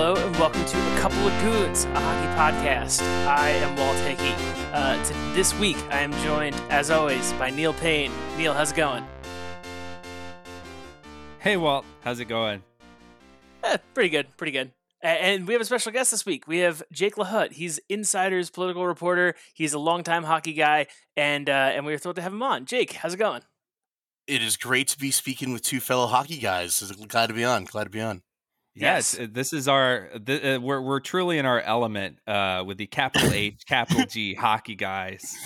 Hello and welcome to A Couple of Goons, a hockey podcast. I am Walt Hickey. Uh, to, this week, I am joined, as always, by Neil Paine. Neil, how's it going? Hey, Walt. How's it going? Eh, pretty good, pretty good. And we have a special guest this week. We have Jake Lahut. He's Insider's political reporter. He's a longtime hockey guy, and uh, and we are thrilled to have him on. Jake, how's it going? It is great to be speaking with two fellow hockey guys. Glad to be on. Glad to be on. Yes, yes. this is our. uh, we're we're truly in our element uh, with the capital H, capital G hockey guys.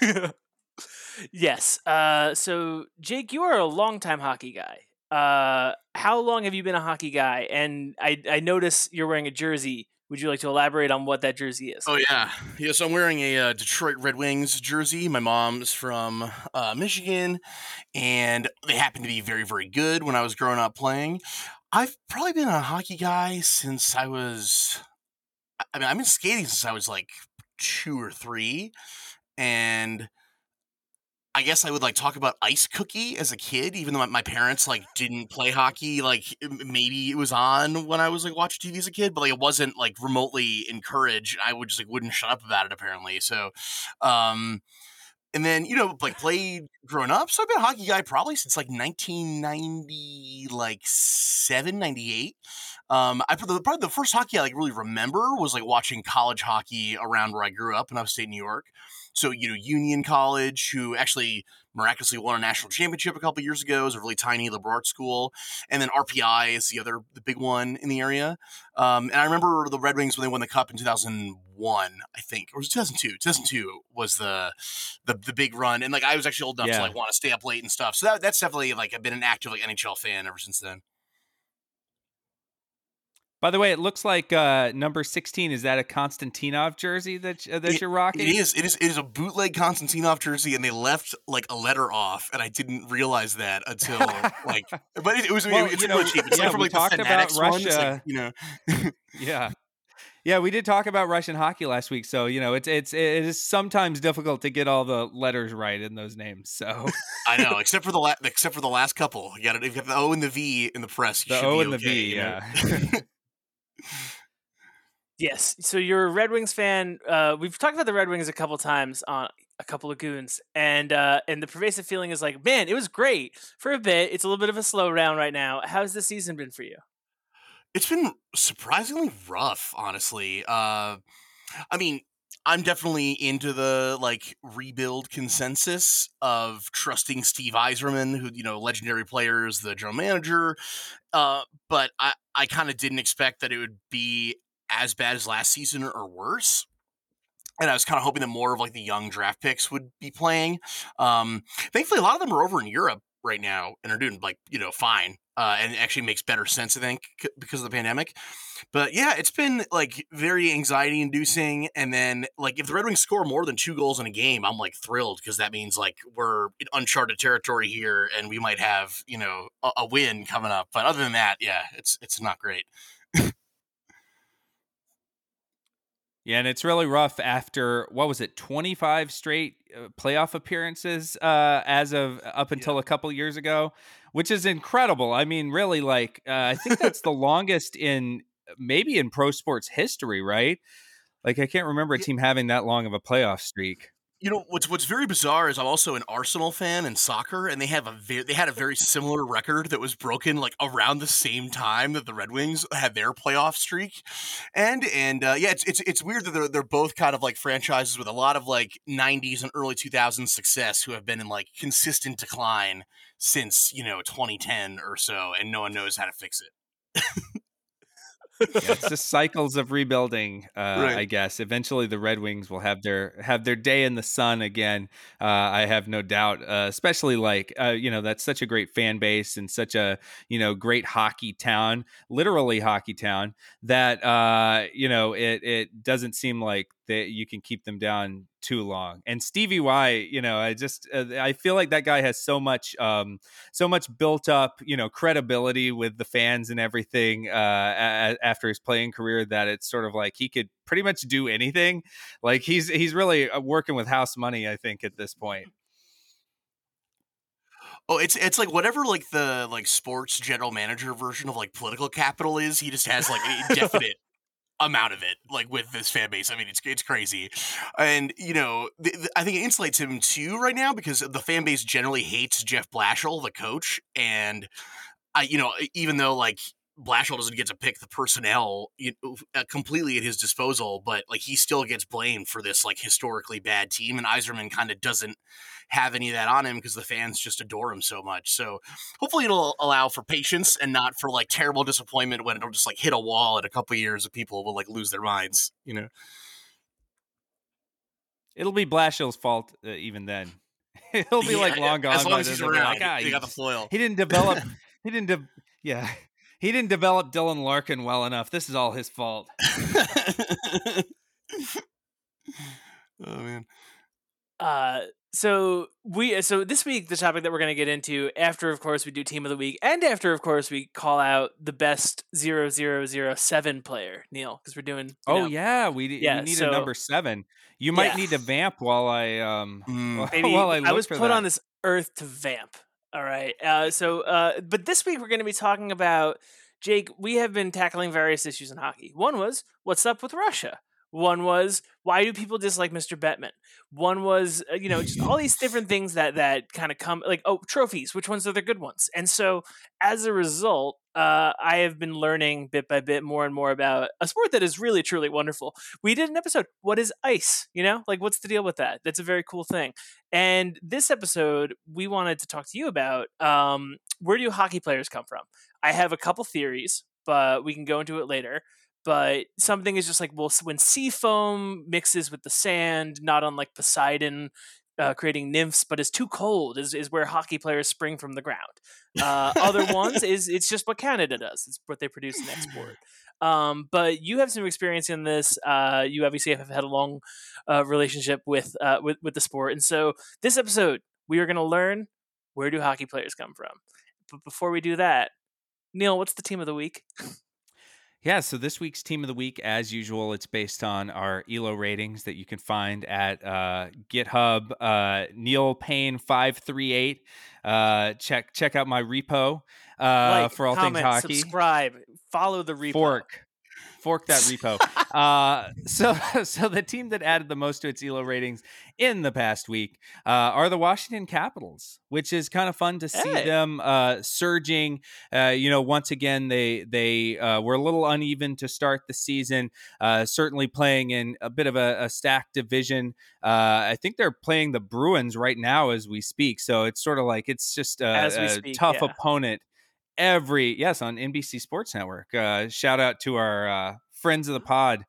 yes. Uh, so Jake, you are a longtime hockey guy. Uh, how long have you been a hockey guy? And I I notice you're wearing a jersey. Would you like to elaborate on what that jersey is? Oh yeah, yeah. So I'm wearing a uh, Detroit Red Wings jersey. My mom's from uh, Michigan, and they happened to be very very good when I was growing up playing. I've probably been a hockey guy since I was. I mean, I've been skating since I was like two or three, and I guess I would like talk about ice hockey as a kid, even though my, parents like didn't play hockey. Like maybe it was on when I was like watching TV as a kid, but like it wasn't like remotely encouraged. I would just like wouldn't shut up about it apparently. So, um, and then you know like played growing up. So I've been a hockey guy probably since like 1990, like seven, 98. Um, I probably the first hockey I like really remember was like watching college hockey around where I grew up in upstate New York. So, you know, Union College, who actually miraculously won a national championship a couple years ago, is a really tiny liberal arts school. And then RPI is the other, the big one in the area. Um, and I remember the Red Wings when they won the cup in 2001, I think, or was it 2002? 2002 was the, the, the big run. And like, I was actually old enough yeah. to like want to stay up late and stuff. So that, that's definitely like, I've been an active like NHL fan ever since then. By the way, it looks like uh, number sixteen is that a Konstantinov jersey that uh, that it, you're rocking? It is. It is. It is a bootleg Konstantinov jersey, and they left like a letter off, and I didn't realize that until like. But it, it was. Well, it, it's you know, cheap. It's yeah, like from like talked about Russia. Like, you know. yeah. Yeah, we did talk about Russian hockey last week, so you know it's it's it is sometimes difficult to get all the letters right in those names. So I know, except for the la- except for the last couple, you got, it, you got the O and the V in the press. the O and okay, the V, yeah. Yes. So you're a Red Wings fan. Uh, we've talked about the Red Wings a couple times on a couple of goons, and uh, and the pervasive feeling is like, man, it was great for a bit. It's a little bit of a slow round right now. How's the season been for you? It's been surprisingly rough, honestly. Uh, I mean, I'm definitely into the like rebuild consensus of trusting Steve Yzerman, who you know, legendary players, the general manager. Uh, but I I kind of didn't expect that it would be as bad as last season or worse. And I was kind of hoping that more of like the young draft picks would be playing. Um, thankfully, a lot of them are over in Europe right now and are doing like you know fine uh, and it actually makes better sense i think because of the pandemic. But yeah it's been like very anxiety inducing and then like if the red wings score more than two goals in a game i'm like thrilled because that means like we're in uncharted territory here and we might have you know a, a win coming up. But other than that yeah it's it's not great. Yeah, and it's really rough after what was it, 25 straight uh, playoff appearances uh, as of up until yeah. a couple years ago, which is incredible. I mean, really, like uh, I think that's the longest in maybe in pro sports history, right? Like I can't remember a team having that long of a playoff streak you know what's what's very bizarre is I'm also an Arsenal fan in soccer, and they have a very, they had a very similar record that was broken like around the same time that the Red Wings had their playoff streak, and and uh, yeah, it's it's it's weird that they're they're both kind of like franchises with a lot of like '90s and early 2000s success who have been in like consistent decline since you know 2010 or so, and no one knows how to fix it. yeah, it's just cycles of rebuilding. Uh, right. I guess eventually the Red Wings will have their have their day in the sun again. Uh, I have no doubt. Uh, especially like uh, you know that's such a great fan base and such a you know great hockey town, literally hockey town. That uh, you know it it doesn't seem like that you can keep them down too long. And Stevie Y, you know, I just uh, I feel like that guy has so much um so much built up, you know, credibility with the fans and everything uh a- after his playing career that it's sort of like he could pretty much do anything. Like he's he's really uh, working with house money, I think at this point. Oh, it's it's like whatever like the like sports general manager version of like political capital is. He just has like an indefinite amount of it like with this fan base. I mean, it's it's crazy, and you know, th- th- I think it insulates him too right now because the fan base generally hates Jeff Blashill, the coach, and I, you know, even though like Blashill doesn't get to pick the personnel you know, uh, completely at his disposal, but like he still gets blamed for this like historically bad team, and Yzerman kind of doesn't have any of that on him because the fans just adore him so much. So hopefully it'll allow for patience and not for like terrible disappointment when it'll just like hit a wall in a couple years of people will like lose their minds, you know. It'll be Blashill's fault uh, even then. He'll be yeah, like long gone. As long as he's around, like, ah, he got the foil. He didn't develop. he didn't. De- yeah, he didn't develop Dylan Larkin well enough. This is all his fault. oh man. Uh, so we so this week the topic that we're going to get into after of course we do team of the week and after of course we call out the best 0007 player neil because we're doing oh know, yeah we, yeah, we need so, a number seven you might yeah. need to vamp while i um mm. Maybe, while i, I was put that. on this earth to vamp all right uh so uh but this week we're going to be talking about jake we have been tackling various issues in hockey one was what's up with russia one was why do people dislike Mr. Bettman? One was uh, you know just all these different things that that kind of come like oh trophies, which ones are the good ones? And so as a result, uh, I have been learning bit by bit more and more about a sport that is really truly wonderful. We did an episode, what is ice? You know, like what's the deal with that? That's a very cool thing. And this episode, we wanted to talk to you about um, where do hockey players come from? I have a couple theories, but we can go into it later but something is just like well when sea foam mixes with the sand not unlike poseidon uh, creating nymphs but it's too cold is, is where hockey players spring from the ground. Uh, other ones is it's just what canada does. It's what they produce and export. Um, but you have some experience in this. Uh, you obviously have had a long uh, relationship with, uh, with with the sport. And so this episode we are going to learn where do hockey players come from. But before we do that neil what's the team of the week Yeah, so this week's team of the week, as usual, it's based on our ELO ratings that you can find at uh, GitHub. Uh, Neil Paine five three eight. Uh, check check out my repo uh, like, for all comment, things hockey. Subscribe, follow the repo. Fork fork that repo. uh, so, so the team that added the most to its ELO ratings in the past week uh, are the Washington Capitals, which is kind of fun to see hey. them uh, surging. Uh, you know, once again, they they uh, were a little uneven to start the season. Uh, certainly playing in a bit of a, a stacked division. I think they're playing the Bruins right now as we speak. So it's sort of like it's just a, a tough yeah. opponent every yes on NBC Sports Network. Uh, shout out to our uh, friends of the pod,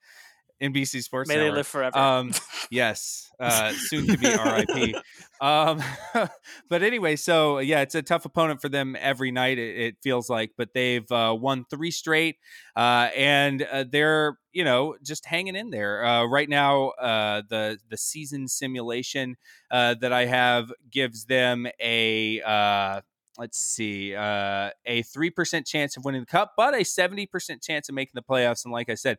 NBC Sports. May Network. they live forever. Um, yes, uh, soon to be RIP. Um, but anyway, so yeah, it's a tough opponent for them every night. It, it feels like, but they've uh, won three straight, uh, and uh, they're you know just hanging in there uh, right now. Uh, the the season simulation uh, that I have gives them a uh, let's see, uh, a 3% chance of winning the cup, but a 70% chance of making the playoffs. And like I said,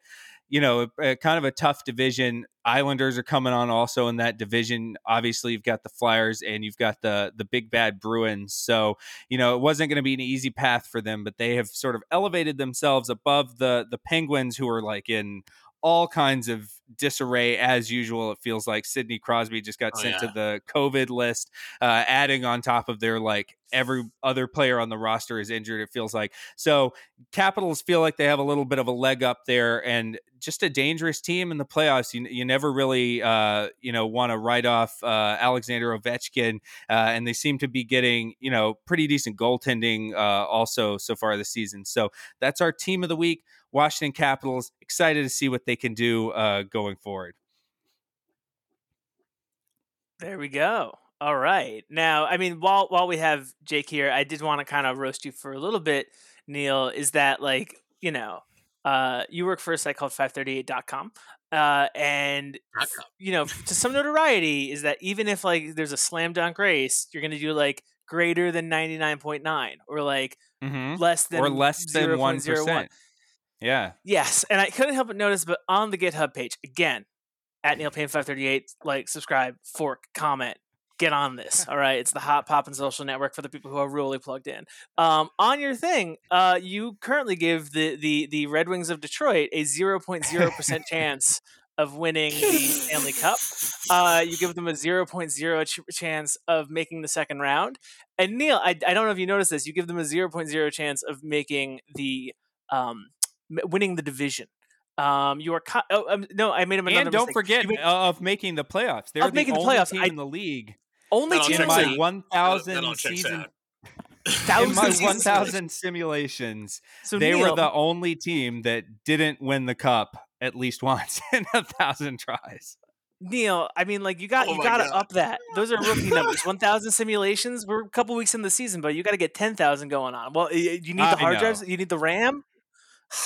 you know, a, a kind of a tough division. Islanders are coming on also in that division. Obviously, you've got the Flyers and you've got the the big bad Bruins. So, you know, it wasn't going to be an easy path for them, but they have sort of elevated themselves above the the Penguins who are like in all kinds of disarray as usual. It feels like Sidney Crosby just got oh, sent yeah. to the COVID list, uh, adding on top of their like every other player on the roster is injured. It feels like so. Capitals feel like they have a little bit of a leg up there, and just a dangerous team in the playoffs. You, you never really uh, you know want to write off uh, Alexander Ovechkin, uh, and they seem to be getting you know pretty decent goaltending uh, also so far this season. So that's our team of the week. Washington Capitals. Excited to see what they can do uh, going forward. There we go. All right. Now, I mean, while while we have Jake here, I did want to kind of roast you for a little bit, Neil. Is that like, you know, uh, you work for a site called 538.com. Uh, and you know, to some notoriety is that even if like there's a slam dunk race, you're gonna do like greater than 99.9 or like mm-hmm. less than or less than 1%. Yeah. Yes, and I couldn't help but notice, but on the GitHub page again, at Neil Paine five thirty eight, like, subscribe, fork, comment, get on this. All right, it's the Hot Pop and Social Network for the people who are really plugged in. Um, on your thing, uh, you currently give the the the Red Wings of Detroit a zero point zero percent chance of winning the Stanley Cup. Uh, you give them a 0.0 ch- chance of making the second round. And Neil, I, I don't know if you noticed this, you give them a 0.0 chance of making the um, winning the division. Um, you are co- oh, um, no, I made them another and don't mistake. forget make, of making the playoffs. They're the making only the playoffs. team I, in the league. Only team in my one thousand season. in my 1,000 simulations, so they Neil, were the only team that didn't win the cup at least once in a thousand tries. Neil, I mean, like you got oh you got to up that. Those are rookie numbers. One thousand simulations. We're a couple weeks in the season, but you got to get ten thousand going on. Well, you need the hard drives. You need the RAM.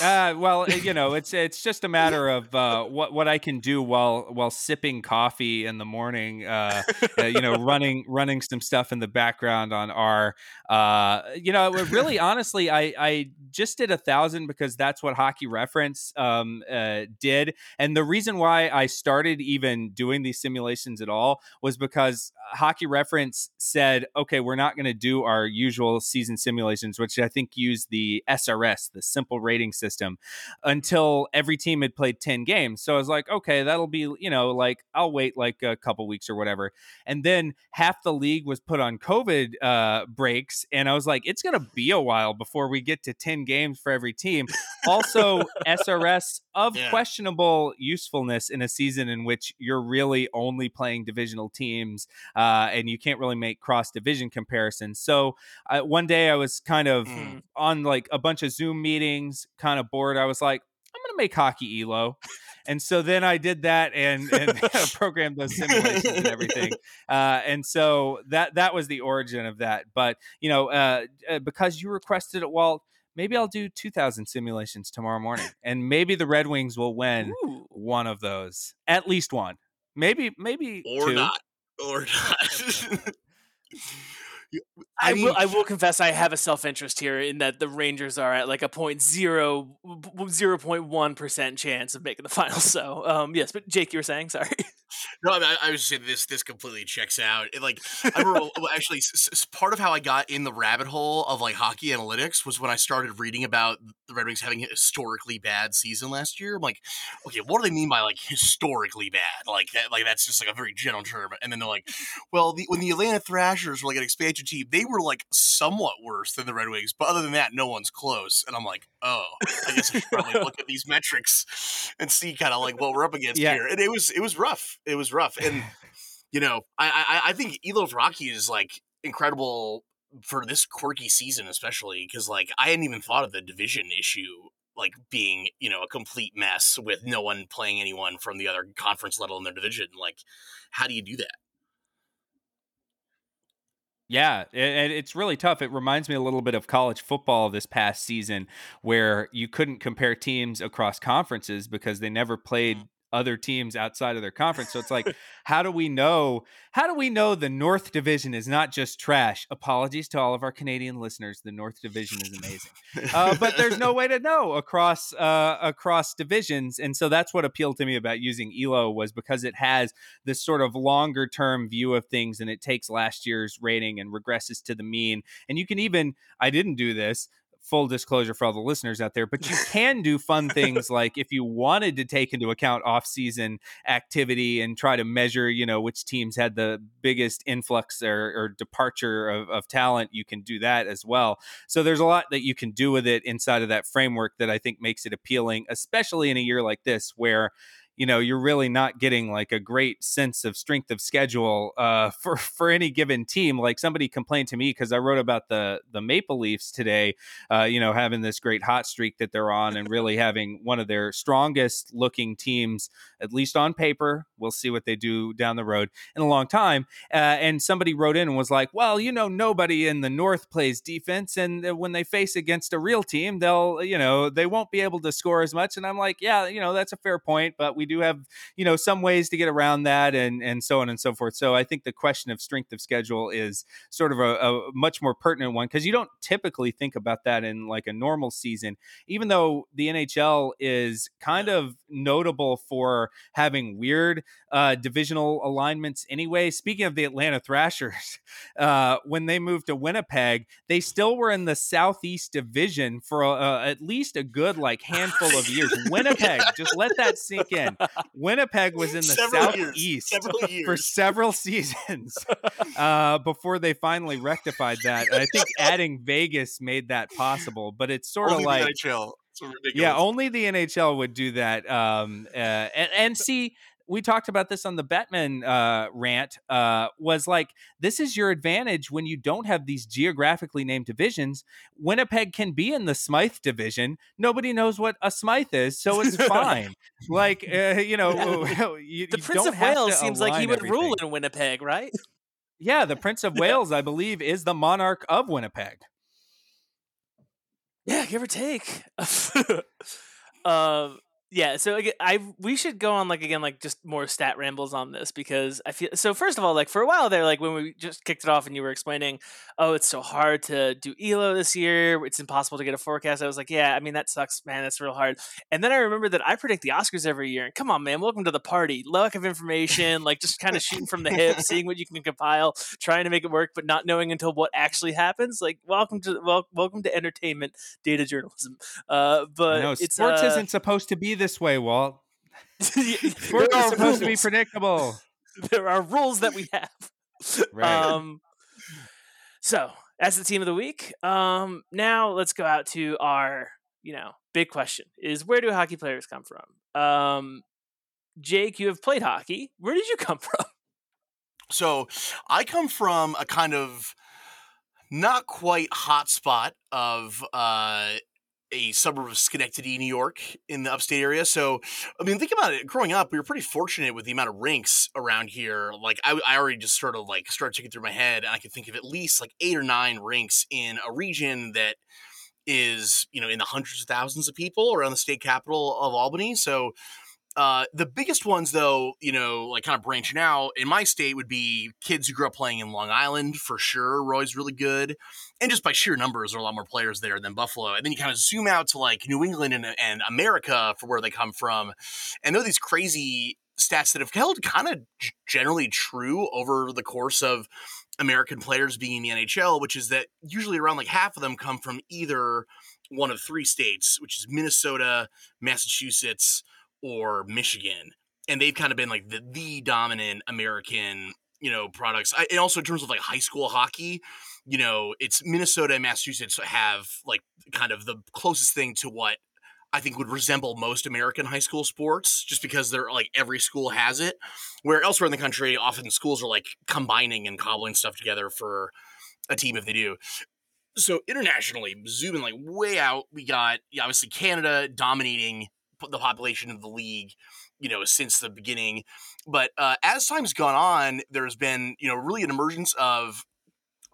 Uh, well, you know, it's it's just a matter of uh, what what I can do while while sipping coffee in the morning. Uh, uh, you know, running running some stuff in the background on our. Uh, you know, really, honestly, I I just did a thousand because that's what Hockey Reference um, uh, did, and the reason why I started even doing these simulations at all was because Hockey Reference said, okay, we're not going to do our usual season simulations, which I think use the SRS, the Simple Rating system until every team had played 10 games. So I was like, okay, that'll be, you know, like I'll wait like a couple weeks or whatever. And then half the league was put on COVID uh, breaks. And I was like, it's going to be a while before we get to 10 games for every team. Also, SRS of yeah. questionable usefulness in a season in which you're really only playing divisional teams uh, and you can't really make cross division comparisons. So uh, one day I was kind of mm. on like a bunch of Zoom meetings, kind of bored. I was like, I'm going to make hockey Elo. And so then I did that and, and programmed those simulations and everything. Uh, and so that that was the origin of that. But you know, uh, uh because you requested it, Walt, maybe I'll do 2,000 simulations tomorrow morning, and maybe the Red Wings will win Ooh. one of those, at least one, maybe maybe or two. not, or not. I, I mean, will. I will confess. I have a self interest here in that the Rangers are at like a point zero zero point one percent chance of making the final. So, um, yes. But Jake, you were saying, sorry. No, I, I was just saying this. This completely checks out. It, like, I remember actually s- s- part of how I got in the rabbit hole of like hockey analytics was when I started reading about the Red Wings having a historically bad season last year. I'm like, okay, what do they mean by like historically bad? Like that, like that's just like a very general term. And then they're like, well, the, when the Atlanta Thrashers were like an expansion team, they were like somewhat worse than the Red Wings, but other than that, no one's close. And I'm like, oh, I guess I should probably look at these metrics and see kind of like what we're up against yeah. here. And it was it was rough. It was rough. And you know, I I, I think Elo hockey is like incredible for this quirky season, especially because like I hadn't even thought of the division issue like being you know a complete mess with no one playing anyone from the other conference, let alone their division. Like, how do you do that? Yeah, and it's really tough. It reminds me a little bit of college football this past season, where you couldn't compare teams across conferences because they never played mm other teams outside of their conference. So it's like, how do we know? How do we know the North Division is not just trash? Apologies to all of our Canadian listeners. The North Division is amazing, uh, but there's no way to know across uh, across divisions. And so that's what appealed to me about using Elo was because it has this sort of longer term view of things, and it takes last year's rating and regresses to the mean. And you can even I didn't do this full disclosure for all the listeners out there, but you can do fun things like if you wanted to take into account off-season activity and try to measure, you know, which teams had the biggest influx or, or departure of, of talent, you can do that as well. So there's a lot that you can do with it inside of that framework that I think makes it appealing, especially in a year like this where you know you're really not getting like a great sense of strength of schedule uh, for for any given team. Like somebody complained to me because I wrote about the the Maple Leafs today, uh, you know, having this great hot streak that they're on and really having one of their strongest looking teams, at least on paper. We'll see what they do down the road in a long time. Uh, and somebody wrote in and was like, "Well, you know, nobody in the North plays defense, and when they face against a real team, they'll, you know, they won't be able to score as much." And I'm like, "Yeah, you know, that's a fair point, but we we do have you know some ways to get around that and and so on and so forth. So i think the question of strength of schedule is sort of a, a much more pertinent one because you don't typically think about that in like a normal season even though the nhl is kind of notable for having weird uh, divisional alignments anyway. Speaking of the atlanta thrashers uh, when they moved to winnipeg they still were in the southeast division for uh, at least a good like handful of years. Winnipeg just let that sink in winnipeg was in the several southeast years. for several seasons uh, before they finally rectified that. And I think adding Vegas made that possible, but it's sort only of like NHL. Yeah, only the NHL would do that. Um, uh, and, and see, we talked about this on the Bettman uh, rant. Uh, was like this is your advantage when you don't have these geographically named divisions. Winnipeg can be in the Smythe division. Nobody knows what a Smythe is, so it's fine. like uh, you know, you, the you Prince of Wales seems like he would everything. rule in Winnipeg, right? Yeah, the Prince of Wales, I believe, is the monarch of Winnipeg. Yeah, give or take. um, yeah so i we should go on like again like just more stat rambles on this because i feel so first of all like for a while there like when we just kicked it off and you were explaining oh it's so hard to do elo this year. It's impossible to get a forecast i was like yeah i mean that sucks man. That's real hard. And then i remember that i predict the oscars every year and come on man welcome to the party. Lack of information like just kind of shooting from the hip seeing what you can compile trying to make it work but not knowing until what actually happens like welcome to well, welcome to entertainment data journalism. Uh but know, it's sports uh, isn't supposed to be this way, Walt. We're supposed rules. to be predictable. There are rules that we have. Right. Um, so, as the team of the week, um, now let's go out to our, you know, big question: is where do hockey players come from? Um, Jake, you have played hockey. Where did you come from? So, I come from a kind of not quite hot spot of uh, a suburb of Schenectady, New York, in the upstate area. So, I mean, think about it. Growing up, we were pretty fortunate with the amount of rinks around here. Like, I, I already just sort of like started ticking through my head, and I could think of at least like eight or nine rinks in a region that is, you know, in the hundreds of thousands of people around the state capital of Albany. So, uh, the biggest ones, though, you know, like kind of branching out in my state would be kids who grew up playing in Long Island for sure. Roy's really good. And just by sheer numbers, there are a lot more players there than Buffalo. And then you kind of zoom out to like New England and, and America for where they come from. And there are these crazy stats that have held kind of generally true over the course of American players being in the NHL, which is that usually around like half of them come from either one of three states, which is Minnesota, Massachusetts, or Michigan, and they've kind of been like the, the dominant American you know products. I, and also in terms of like high school hockey, you know, it's Minnesota and Massachusetts have like kind of the closest thing to what I think would resemble most American high school sports, just because they're like every school has it. Where elsewhere in the country, often schools are like combining and cobbling stuff together for a team if they do. So internationally, zooming like way out, we got obviously Canada dominating the population of the league, you know, since the beginning. But uh, as time's gone on, there's been, you know, really an emergence of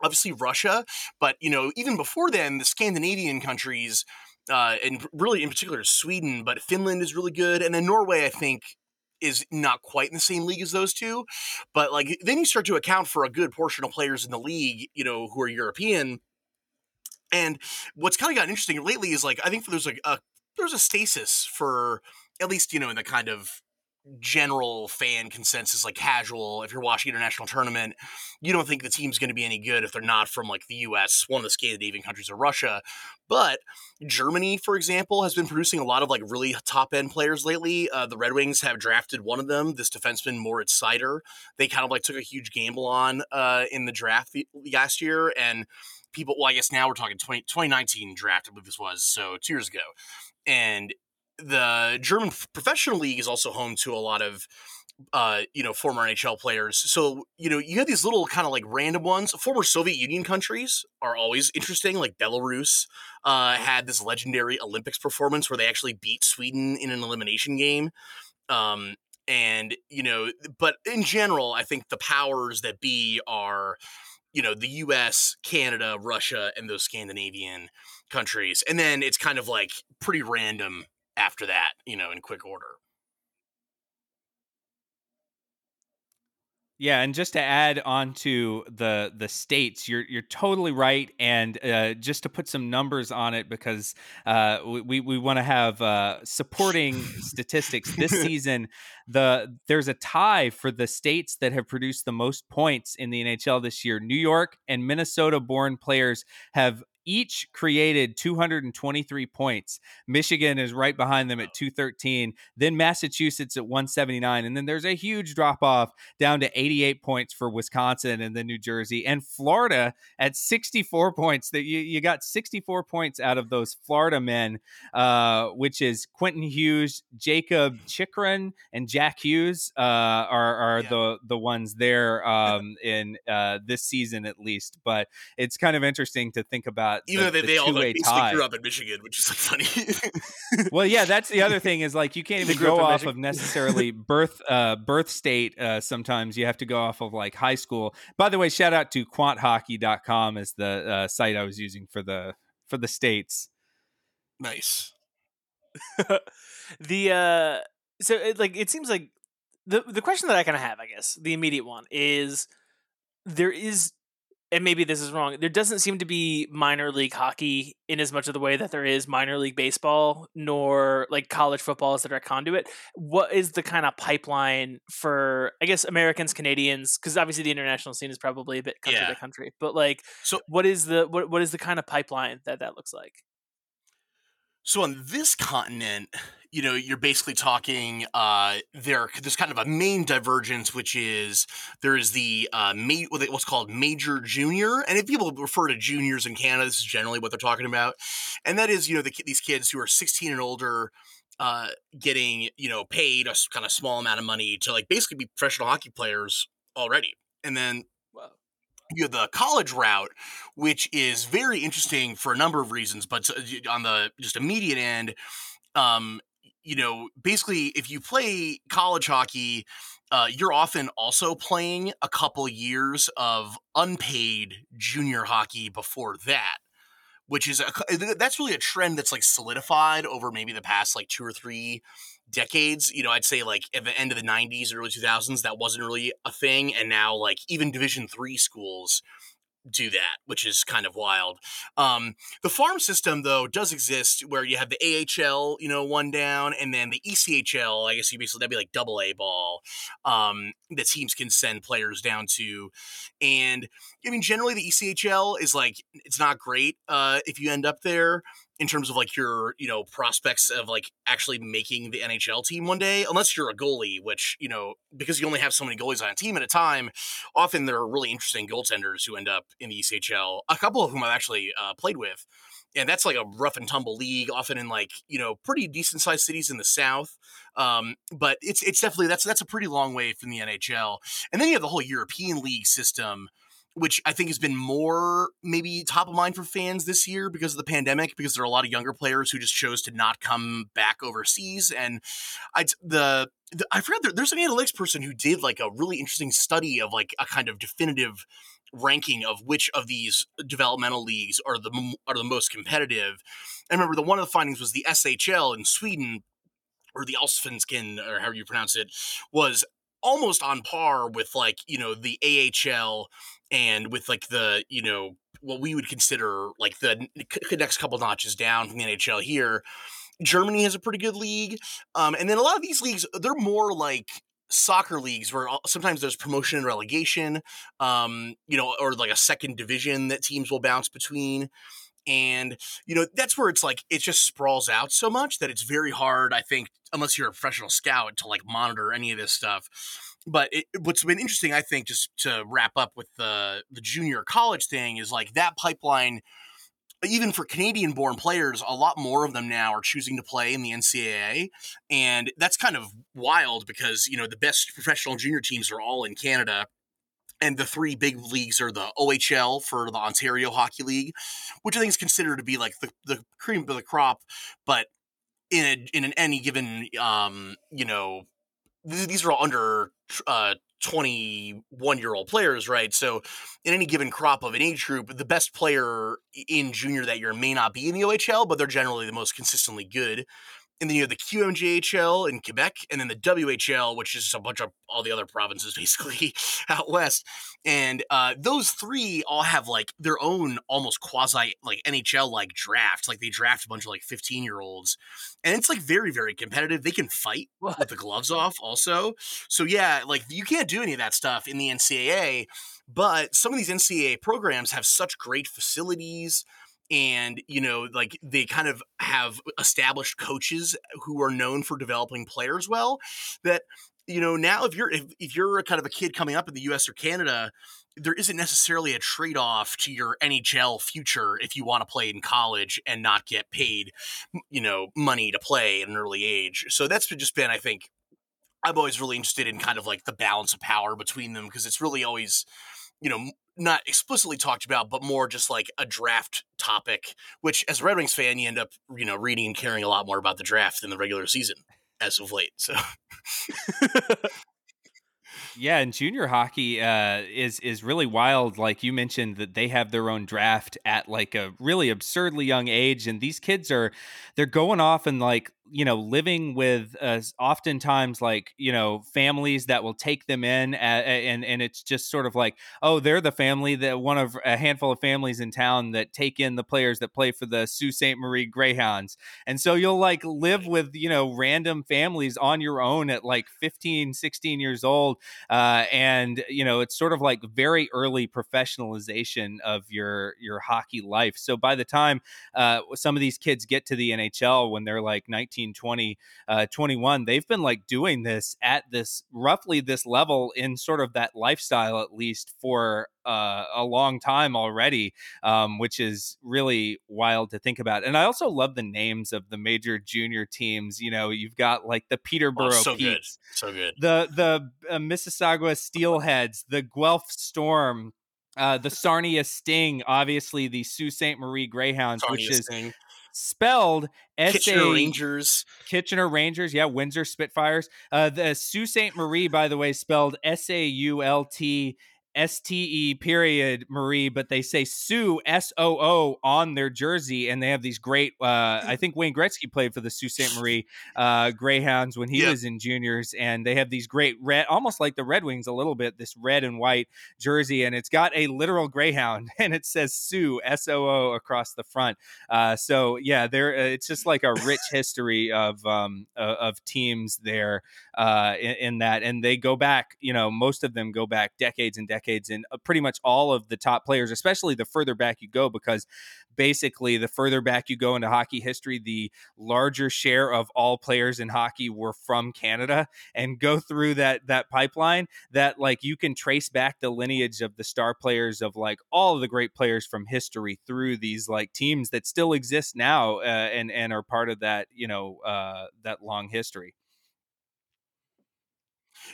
obviously Russia, but you know, even before then, the Scandinavian countries, uh, and really in particular Sweden, but Finland is really good, and then Norway, I think. Is not quite in the same league as those two, but like then you start to account for a good portion of players in the league, you know, who are European, and what's kind of gotten interesting lately is like I think there's like a there's a stasis for at least you know in the kind of general fan consensus like casual if you're watching international tournament you don't think the team's going to be any good if they're not from like the us one of the scandinavian countries or russia. But germany for example has been producing a lot of like really top end players lately. Uh, the red wings have drafted one of them this defenseman moritz seider. They kind of like took a huge gamble on uh, in the draft last year and people well i guess now we're talking 20, 2019 draft i believe this was so two years ago and the German professional league is also home to a lot of uh, you know, former NHL players. So, you know, you have these little kind of like random ones. Former Soviet Union countries are always interesting. Like Belarus uh, had this legendary Olympics performance where they actually beat Sweden in an elimination game. Um, and, you know, but in general, I think the powers that be are, you know, the US, Canada, Russia, and those Scandinavian countries. And then it's kind of like pretty random after that, you know, in quick order. Yeah, and just to add on to the the states, you're you're totally right. And uh, just to put some numbers on it, because uh, we we want to have uh, supporting statistics this season. The there's a tie for the states that have produced the most points in the NHL this year. New York and Minnesota-born players have each created 223 points. Michigan is right behind them at 213. Then Massachusetts at 179. And then there's a huge drop off down to 88 points for Wisconsin and then New Jersey and Florida at 64 points. That you, you got 64 points out of those Florida men, uh, which is Quentin Hughes, Jakob Chychrun, and Jack Hughes uh, are, are yeah. the, the ones there um, in uh, this season at least. But it's kind of interesting to think about even the, though they, they all like, basically grew up in Michigan, which is like funny. well, yeah, that's the other thing is like you can't even go off Michigan. of necessarily birth uh, birth state. Uh, sometimes you have to go off of like high school. By the way, shout out to quanthockey.com as the uh, site I was using for the for the states. Nice. the uh so it, like it seems like the the question that I kind of have, I guess, the immediate one is there is and maybe this is wrong. There doesn't seem to be minor league hockey in as much of the way that there is minor league baseball, nor like college football as a direct conduit. What is the kind of pipeline for, I guess, Americans, Canadians? Because obviously the international scene is probably a bit country yeah. to country. But like, so what is the what what is the kind of pipeline that that looks like? So on this continent, you know, you're basically talking uh, there. There's kind of a main divergence, which is there is the uh, ma- what's called major junior, and if people refer to juniors in Canada, this is generally what they're talking about, and that is you know the, these kids who are 16 and older. Uh, getting you know paid a kind of small amount of money to like basically be professional hockey players already, and then you have the college route, which is very interesting for a number of reasons. But on the just immediate end, um, you know, basically, if you play college hockey, uh, you're often also playing a couple years of unpaid junior hockey before that, which is a, that's really a trend that's like solidified over maybe the past like two or three decades. You know, I'd say like at the end of the '90s, early 2000s, that wasn't really a thing, and now like even Division three schools do that, which is kind of wild. Um, the farm system, though, does exist where you have the AHL, you know, one down, and then the ECHL. I guess you basically that'd be like double A ball um, that teams can send players down to. And I mean, generally, the ECHL is like it's not great uh, if you end up there in terms of like your you know prospects of like actually making the NHL team one day, unless you're a goalie, which you know because you only have so many goalies on a team at a time. Often there are really interesting goaltenders who end up in the ECHL. A couple of whom I've actually uh, played with, and that's like a rough and tumble league, often in like you know pretty decent sized cities in the South. Um, but it's it's definitely that's that's a pretty long way from the NHL. And then you have the whole European league system which I think has been more maybe top of mind for fans this year because of the pandemic, because there are a lot of younger players who just chose to not come back overseas. And I the, the I forgot there, there's an analytics person who did like a really interesting study of like a kind of definitive ranking of which of these developmental leagues are the are the most competitive. And remember, the one of the findings was the SHL in Sweden, or the Allsvenskan, or however you pronounce it, was almost on par with like you know the AHL and with like the you know what we would consider like the next couple notches down from the NHL here. Germany has a pretty good league, um, and then a lot of these leagues they're more like soccer leagues where sometimes there's promotion and relegation, um, you know, or like a second division that teams will bounce between. And, you know, that's where it's like it just sprawls out so much that it's very hard, I think, unless you're a professional scout, to like monitor any of this stuff but it, what's been interesting, I think, just to wrap up with the the junior college thing is like that pipeline. Even for Canadian born players, a lot more of them now are choosing to play in the NCAA. And that's kind of wild because, you know, the best professional junior teams are all in Canada and the three big leagues are the OHL for the Ontario Hockey League, which I think is considered to be like the, the cream of the crop, but in a, in an any given um, you know these are all under uh, 21 year old players, right? So, in any given crop of an age group, the best player in junior that year may not be in the OHL, but they're generally the most consistently good. And then you have the QMJHL in Quebec, and then the WHL, which is a bunch of all the other provinces basically out west. And uh, those three all have like their own almost quasi like NHL like draft. Like they draft a bunch of like 15 year olds, and it's like very very competitive. They can fight what? with the gloves off also. So yeah, like you can't do any of that stuff in the NCAA. But some of these NCAA programs have such great facilities and you know like they kind of have established coaches who are known for developing players well that you know now if you're if, if you're a kind of a kid coming up in the US or Canada there isn't necessarily a trade-off to your NHL future if you want to play in college and not get paid you know money to play at an early age. So that's just been I think I'm always really interested in kind of like the balance of power between them because it's really always you know not explicitly talked about, but more just like a draft topic, which as a Red Wings fan, you end up, you know, reading and caring a lot more about the draft than the regular season as of late. So Yeah, and junior hockey uh, is is really wild. Like you mentioned, that they have their own draft at like a really absurdly young age, and these kids are they're going off and like you know living with uh, oftentimes like you know families that will take them in at, and and it's just sort of like oh they're the family that one of a handful of families in town that take in the players that play for the Sault Ste. Marie Greyhounds. And so you'll like live with you know random families on your own at like 15 16 years old uh, and you know it's sort of like very early professionalization of your your hockey life. So by the time uh, some of these kids get to the NHL when they're like 19 19, 20, uh, 21, they've been like doing this at this roughly this level in sort of that lifestyle, at least for uh, a long time already, um, which is really wild to think about. And I also love the names of the major junior teams. You know, you've got like the Peterborough oh, so Petes, good. so good. The the uh, Mississauga Steelheads, the Guelph Storm. Uh, the Sarnia Sting, obviously the Sault Ste. Marie Greyhounds, Sarnia which is Sting spelled S Kitchener Rangers. Kitchener Rangers, yeah, Windsor Spitfires. Uh, the Sault Ste. Marie, by the way, spelled S A U L T S T E period Marie, but they say Sue S O O on their jersey, and they have these great. Uh, I think Wayne Gretzky played for the Sault Ste. Marie uh, Greyhounds when he was in juniors, and they have these great red, almost like the Red Wings a little bit, this red and white jersey, and it's got a literal greyhound, and it says Sue S O O across the front. Uh, so yeah, there uh, it's just like a rich history of um, of teams there uh, in, in that, and they go back. You know, most of them go back decades and decades decades and uh, pretty much all of the top players, especially the further back you go, because basically the further back you go into hockey history, the larger share of all players in hockey were from Canada and go through that that pipeline that like you can trace back the lineage of the star players of like all of the great players from history through these like teams that still exist now uh, and and are part of that you know uh, that long history.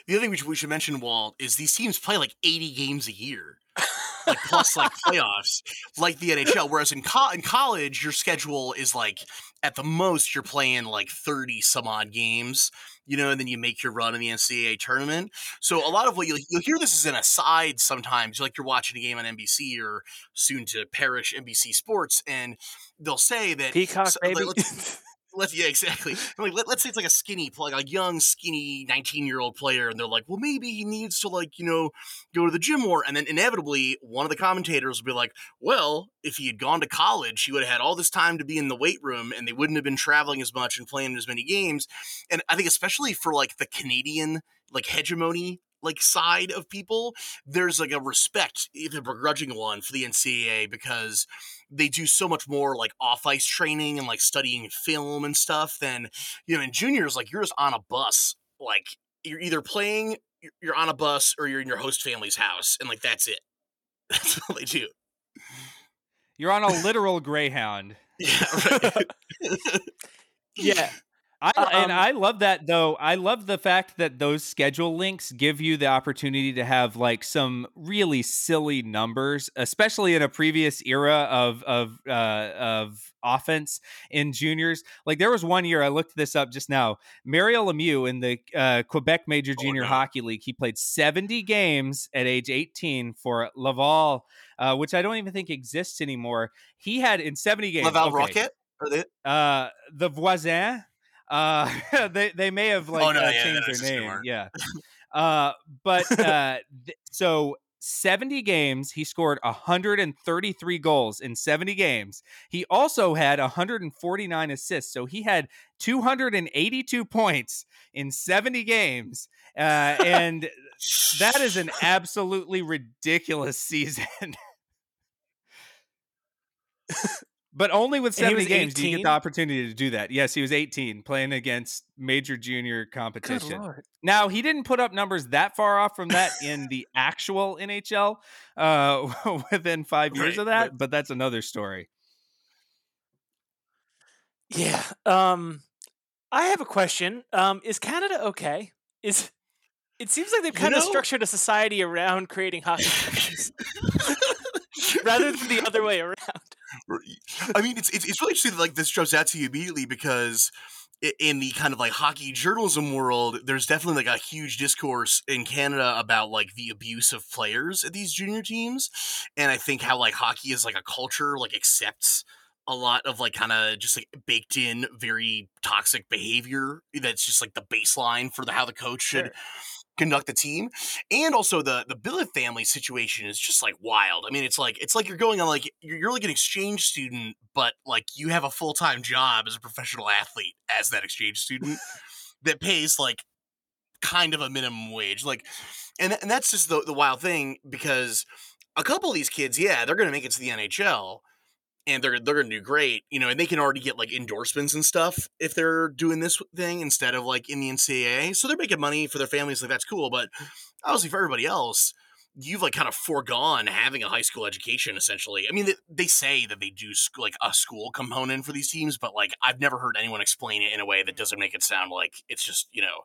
The other thing we should, we should mention, Walt, is these teams play like 80 games a year. like plus like playoffs, like the NHL. Whereas in co- in college, your schedule is like at the most you're playing like thirty some odd games, you know, and then you make your run in the NCAA tournament. So a lot of what you'll, you'll hear this is an aside sometimes, like you're watching a game on NBC or soon to perish NBC Sports, and they'll say that Peacock so, baby. let's yeah exactly. Like let, us say it's like a skinny like a young skinny 19 year old player and they're like well maybe he needs to like you know go to the gym more and then inevitably one of the commentators will be like well if he had gone to college he would have had all this time to be in the weight room and they wouldn't have been traveling as much and playing as many games and i think especially for like the canadian like hegemony like side of people, there's like a respect, even begrudging one, for the NCAA because they do so much more like off ice training and like studying film and stuff than you know in juniors. Like you're just on a bus, like you're either playing, you're on a bus, or you're in your host family's house, and like that's it. That's all they do. You're on a literal greyhound. Yeah. Right. yeah. I, um, and I love that though. I love the fact that those schedule links give you the opportunity to have like some really silly numbers, especially in a previous era of of uh, of offense in juniors. Like there was one year I looked this up just now. Mario Lemieux in the uh, Quebec Major oh, Junior oh, no. Hockey League, he played 70 games at age 18 for Laval, uh, which I don't even think exists anymore. He had in 70 games Laval okay, Rocket. Uh, the Voisin Uh, they they may have like oh, no, uh, yeah, changed their name. Yeah. Uh, but uh, th- so 70 games, he scored 133 goals in 70 games. He also had 149 assists. So he had 282 points in 70 games. Uh, and that is an absolutely ridiculous season. But only with 70 games 18? do you get the opportunity to do that. Yes, he was 18 playing against major junior competition. Now, he didn't put up numbers that far off from that in the actual NHL uh, within five years right, of that, but, but that's another story. Yeah. Um, I have a question. Um, is Canada okay? Is it seems like they've kind you know, of structured a society around creating hockey rather than the other way around. I mean, it's, it's, it's really interesting that like this jumps out to you immediately because in the kind of like hockey journalism world, there's definitely like a huge discourse in Canada about like the abuse of players at these junior teams, and I think how like hockey is like a culture like accepts a lot of like kind of just like baked in very toxic behavior that's just like the baseline for the how the coach should. Sure conduct the team and also the the billet family situation is just like wild. I mean it's like it's like you're going on like you're, you're like an exchange student but like you have a full-time job as a professional athlete as that exchange student that pays like kind of a minimum wage like and, and that's just the, the wild thing because a couple of these kids yeah they're gonna make it to the nhl and they're they're gonna do great, you know, and they can already get like endorsements and stuff if they're doing this thing instead of like in the NCAA. So they're making money for their families, like that's cool. But obviously for everybody else, you've like kind of foregone having a high school education essentially. I mean, they, they say that they do sc- like a school component for these teams, but like I've never heard anyone explain it in a way that doesn't make it sound like it's just you know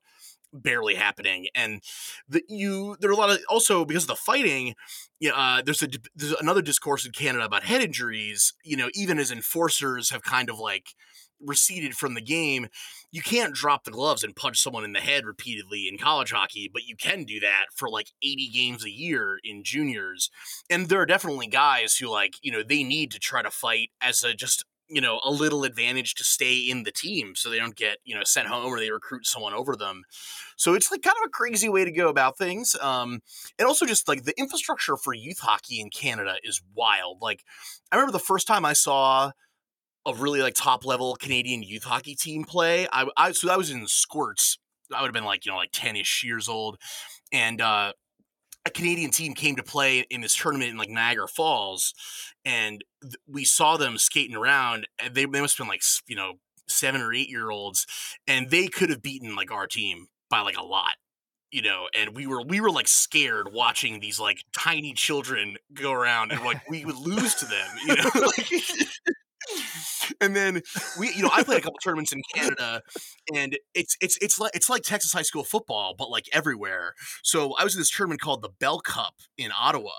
barely happening and the you there are a lot of also because of the fighting yeah uh, there's a there's another discourse in canada about head injuries you know even as enforcers have kind of like receded from the game you can't drop the gloves and punch someone in the head repeatedly in college hockey but you can do that for like 80 games a year in juniors and there are definitely guys who like you know they need to try to fight as a just you know a little advantage to stay in the team so they don't get you know sent home or they recruit someone over them. So it's like kind of a crazy way to go about things um, and also just like the infrastructure for youth hockey in canada is wild like i remember the first time i saw a really like top level canadian youth hockey team play i, I so i was in squirts i would have been like you know like 10ish years old and uh a Canadian team came to play in this tournament in like Niagara Falls, and th- we saw them skating around. And they they must have been like you know seven or eight year olds, and they could have beaten like our team by like a lot you know and we were we were like scared watching these like tiny children go around and like we would lose to them you know like and then we, you know, I played a couple tournaments in Canada, and it's it's it's like it's like Texas high school football, but like everywhere. So I was in this tournament called the Bell Cup in Ottawa,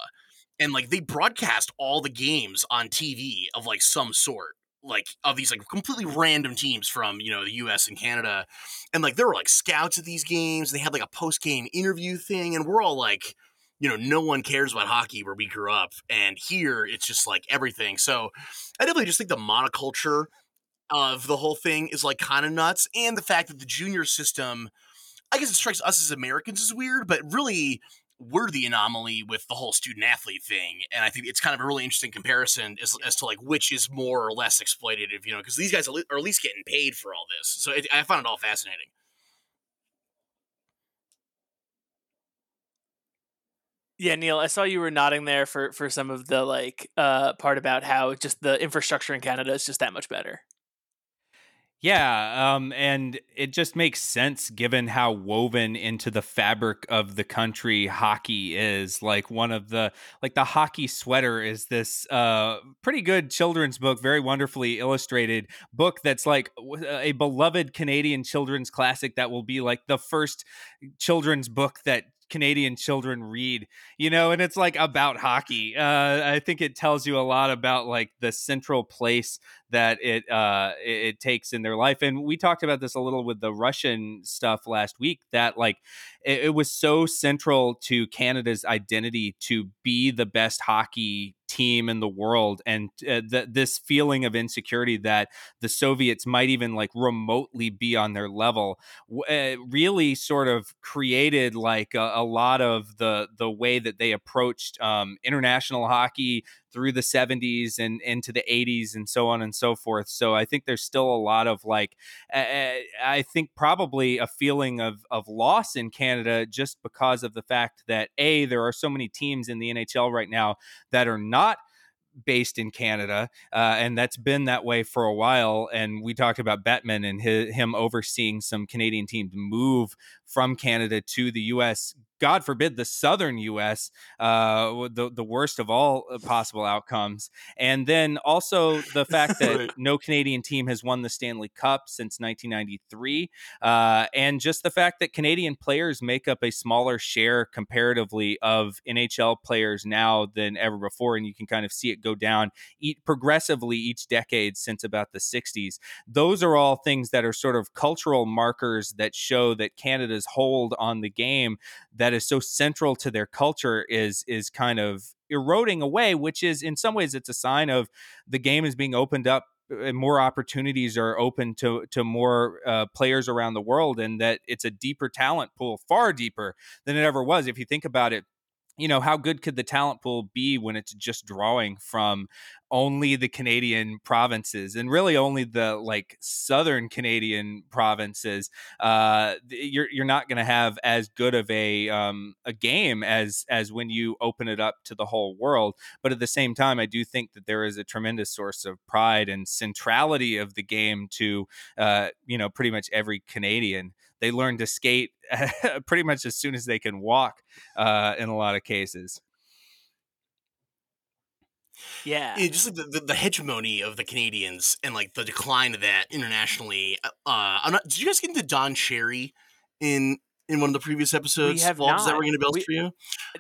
and like they broadcast all the games on TV of like some sort like of these like completely random teams from you know the US and Canada and like there were like scouts at these games they had like a post game interview thing and we're all like you know, no one cares about hockey where we grew up. And here it's just like everything. So I definitely just think the monoculture of the whole thing is like kind of nuts. And the fact that the junior system, I guess it strikes us as Americans as weird, but really we're the anomaly with the whole student athlete thing. And I think it's kind of a really interesting comparison as, as to like which is more or less exploitative, you know, because these guys are at least getting paid for all this. So it, I found it all fascinating. Yeah, Neil, I saw you were nodding there for for some of the like uh part about how just the infrastructure in Canada is just that much better. Yeah, um, and it just makes sense given how woven into the fabric of the country hockey is. Like one of the like the hockey sweater is this uh pretty good children's book, very wonderfully illustrated book that's like a beloved Canadian children's classic that will be like the first children's book that Canadian children read, you know, and it's like about hockey. Uh, I think it tells you a lot about like the central place that it uh, it, takes in their life. And we talked about this a little with the Russian stuff last week. That like it, it was so central to Canada's identity to be the best hockey team in the world and uh, th- this feeling of insecurity that the soviets might even like remotely be on their level uh, really sort of created like a, a, lot of the the way that they approached um, international hockey through the 70s and into the 80s and so on and so forth. So I think there's still a lot of like, I think probably a feeling of, of loss in Canada just because of the fact that A, there are so many teams in the NHL right now that are not based in Canada, uh, and that's been that way for a while. And we talked about Bettman and his, him overseeing some Canadian teams move from Canada to the U.S. God forbid, the southern U.S., uh, the the worst of all uh, possible outcomes, and then also the fact that no Canadian team has won the Stanley Cup since 1993, uh, and just the fact that Canadian players make up a smaller share comparatively of NHL players now than ever before, and you can kind of see it go down progressively each decade since about the 60s. Those are all things that are sort of cultural markers that show that Canada's hold on the game that that is so central to their culture is is kind of eroding away which is in some ways it's a sign of the game is being opened up and more opportunities are open to to more uh, players around the world and that it's a deeper talent pool far deeper than it ever was. If you think about it you know how good could the talent pool be when it's just drawing from only the Canadian provinces and really only the like southern Canadian provinces, uh, you're you're not going to have as good of a um, a game as as when you open it up to the whole world. But at the same time, I do think that there is a tremendous source of pride and centrality of the game to uh, you know pretty much every Canadian. They learn to skate pretty much as soon as they can walk uh, in a lot of cases. Yeah, it, just like the, the, the, hegemony of the Canadians and like the decline of that internationally. Uh, I'm not. Did you guys get into Don Cherry in in one of the previous episodes? We have not. Does that ring any bells we, for you?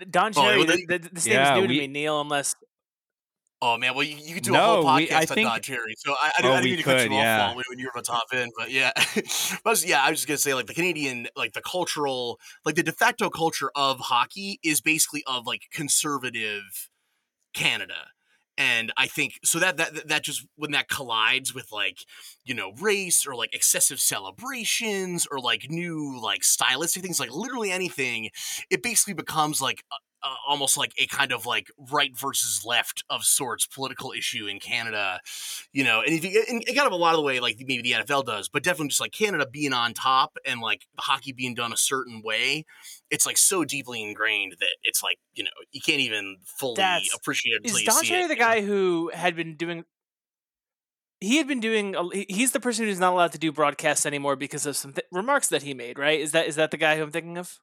Don oh, Cherry. Oh, the, the, this yeah, name's new we, to me, Neil. Unless Oh man, well you, you could do no, a whole podcast we, on think, Don Cherry. So I, I, oh, I didn't mean to cut you yeah. off when you were about to hop in, but yeah, but yeah, I was just gonna say like the Canadian, like the cultural, like the de facto culture of hockey is basically of like conservative Canada and i think so that that that just when that collides with like you know race or like excessive celebrations or like new like stylistic things like literally anything it basically becomes like uh, almost like a kind of like right versus left of sorts political issue in Canada, you know, and, if you, and kind of a lot of the way like maybe the NFL does, but definitely just like Canada being on top and like hockey being done a certain way, it's like so deeply ingrained that it's like you know you can't even fully That's, appreciate it. Is Don Cherry the guy who had been doing? He had been doing. He's the person who's not allowed to do broadcasts anymore because of some th- remarks that he made. Right? Is that is that the guy who I'm thinking of?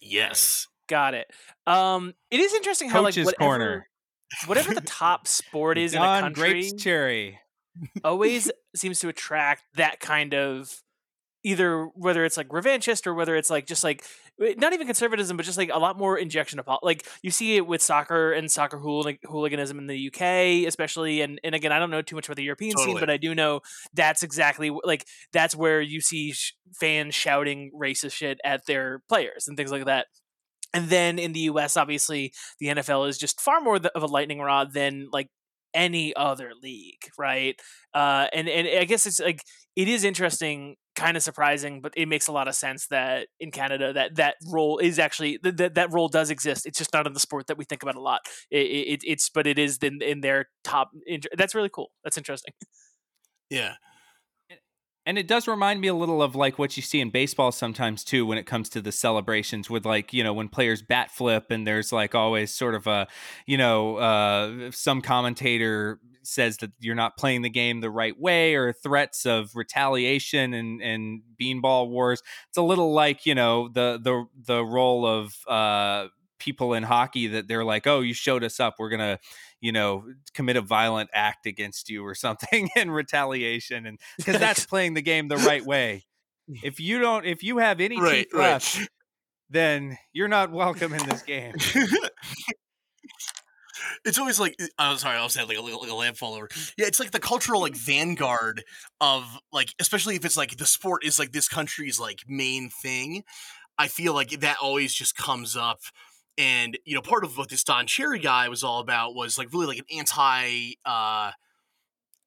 Yes. Got it. Um, it is interesting how Coach's like whatever, corner. whatever the top sport is in a country, grapes cherry always seems to attract that kind of either whether it's like revanchist or whether it's like just like eh, not even conservatism, but just like a lot more injection of like you see it with soccer and soccer hooliganism in the UK, especially. And and again, I don't know too much about the European totally. scene, but I do know that's exactly like that's where you see sh- fans shouting racist shit at their players and things like that. And then in the US, obviously, the NFL is just far more of a lightning rod than like any other league, right? Uh, and and I guess it's like it is interesting, kind of surprising, but it makes a lot of sense that in Canada that that role is actually that that role does exist. It's just not in the sport that we think about a lot. It, it it's but it is in in their top. That's really cool. That's interesting. Yeah. And it does remind me a little of like what you see in baseball sometimes too when it comes to the celebrations with like, you know, when players bat flip and there's like always sort of a, you know, uh, some commentator says that you're not playing the game the right way or threats of retaliation and, and beanball wars. It's a little like, you know, the, the, the role of, uh, people in hockey that they're like, oh, you showed us up. We're going to, you know, commit a violent act against you or something in retaliation. And because that's playing the game the right way. If you don't, if you have any right, teeth right. left, then you're not welcome in this game. it's always like uh, I'm oh, sorry, I was like a, like a lamp fall over. Yeah, it's like the cultural like vanguard of like, especially if it's like the sport is like this country's like main thing. I feel like that always just comes up. And you know, part of what this Don Cherry guy was all about was like really like an anti uh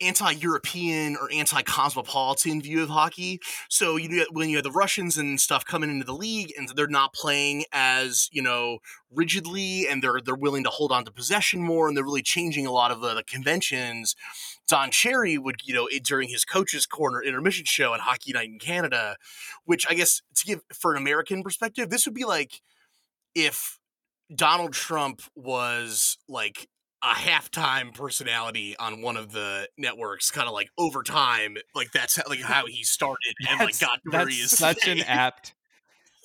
anti-European or anti-cosmopolitan view of hockey. So you when you have the Russians and stuff coming into the league and they're not playing as you know rigidly and they're they're willing to hold on to possession more and they're really changing a lot of the, the conventions. Don Cherry would you know during his coaches corner intermission show at Hockey Night in Canada, which I guess to give for an American perspective, this would be like if Donald Trump was like a halftime personality on one of the networks, kind of like over time, like that's how, like how he started and like got to where he is. Such today. an apt.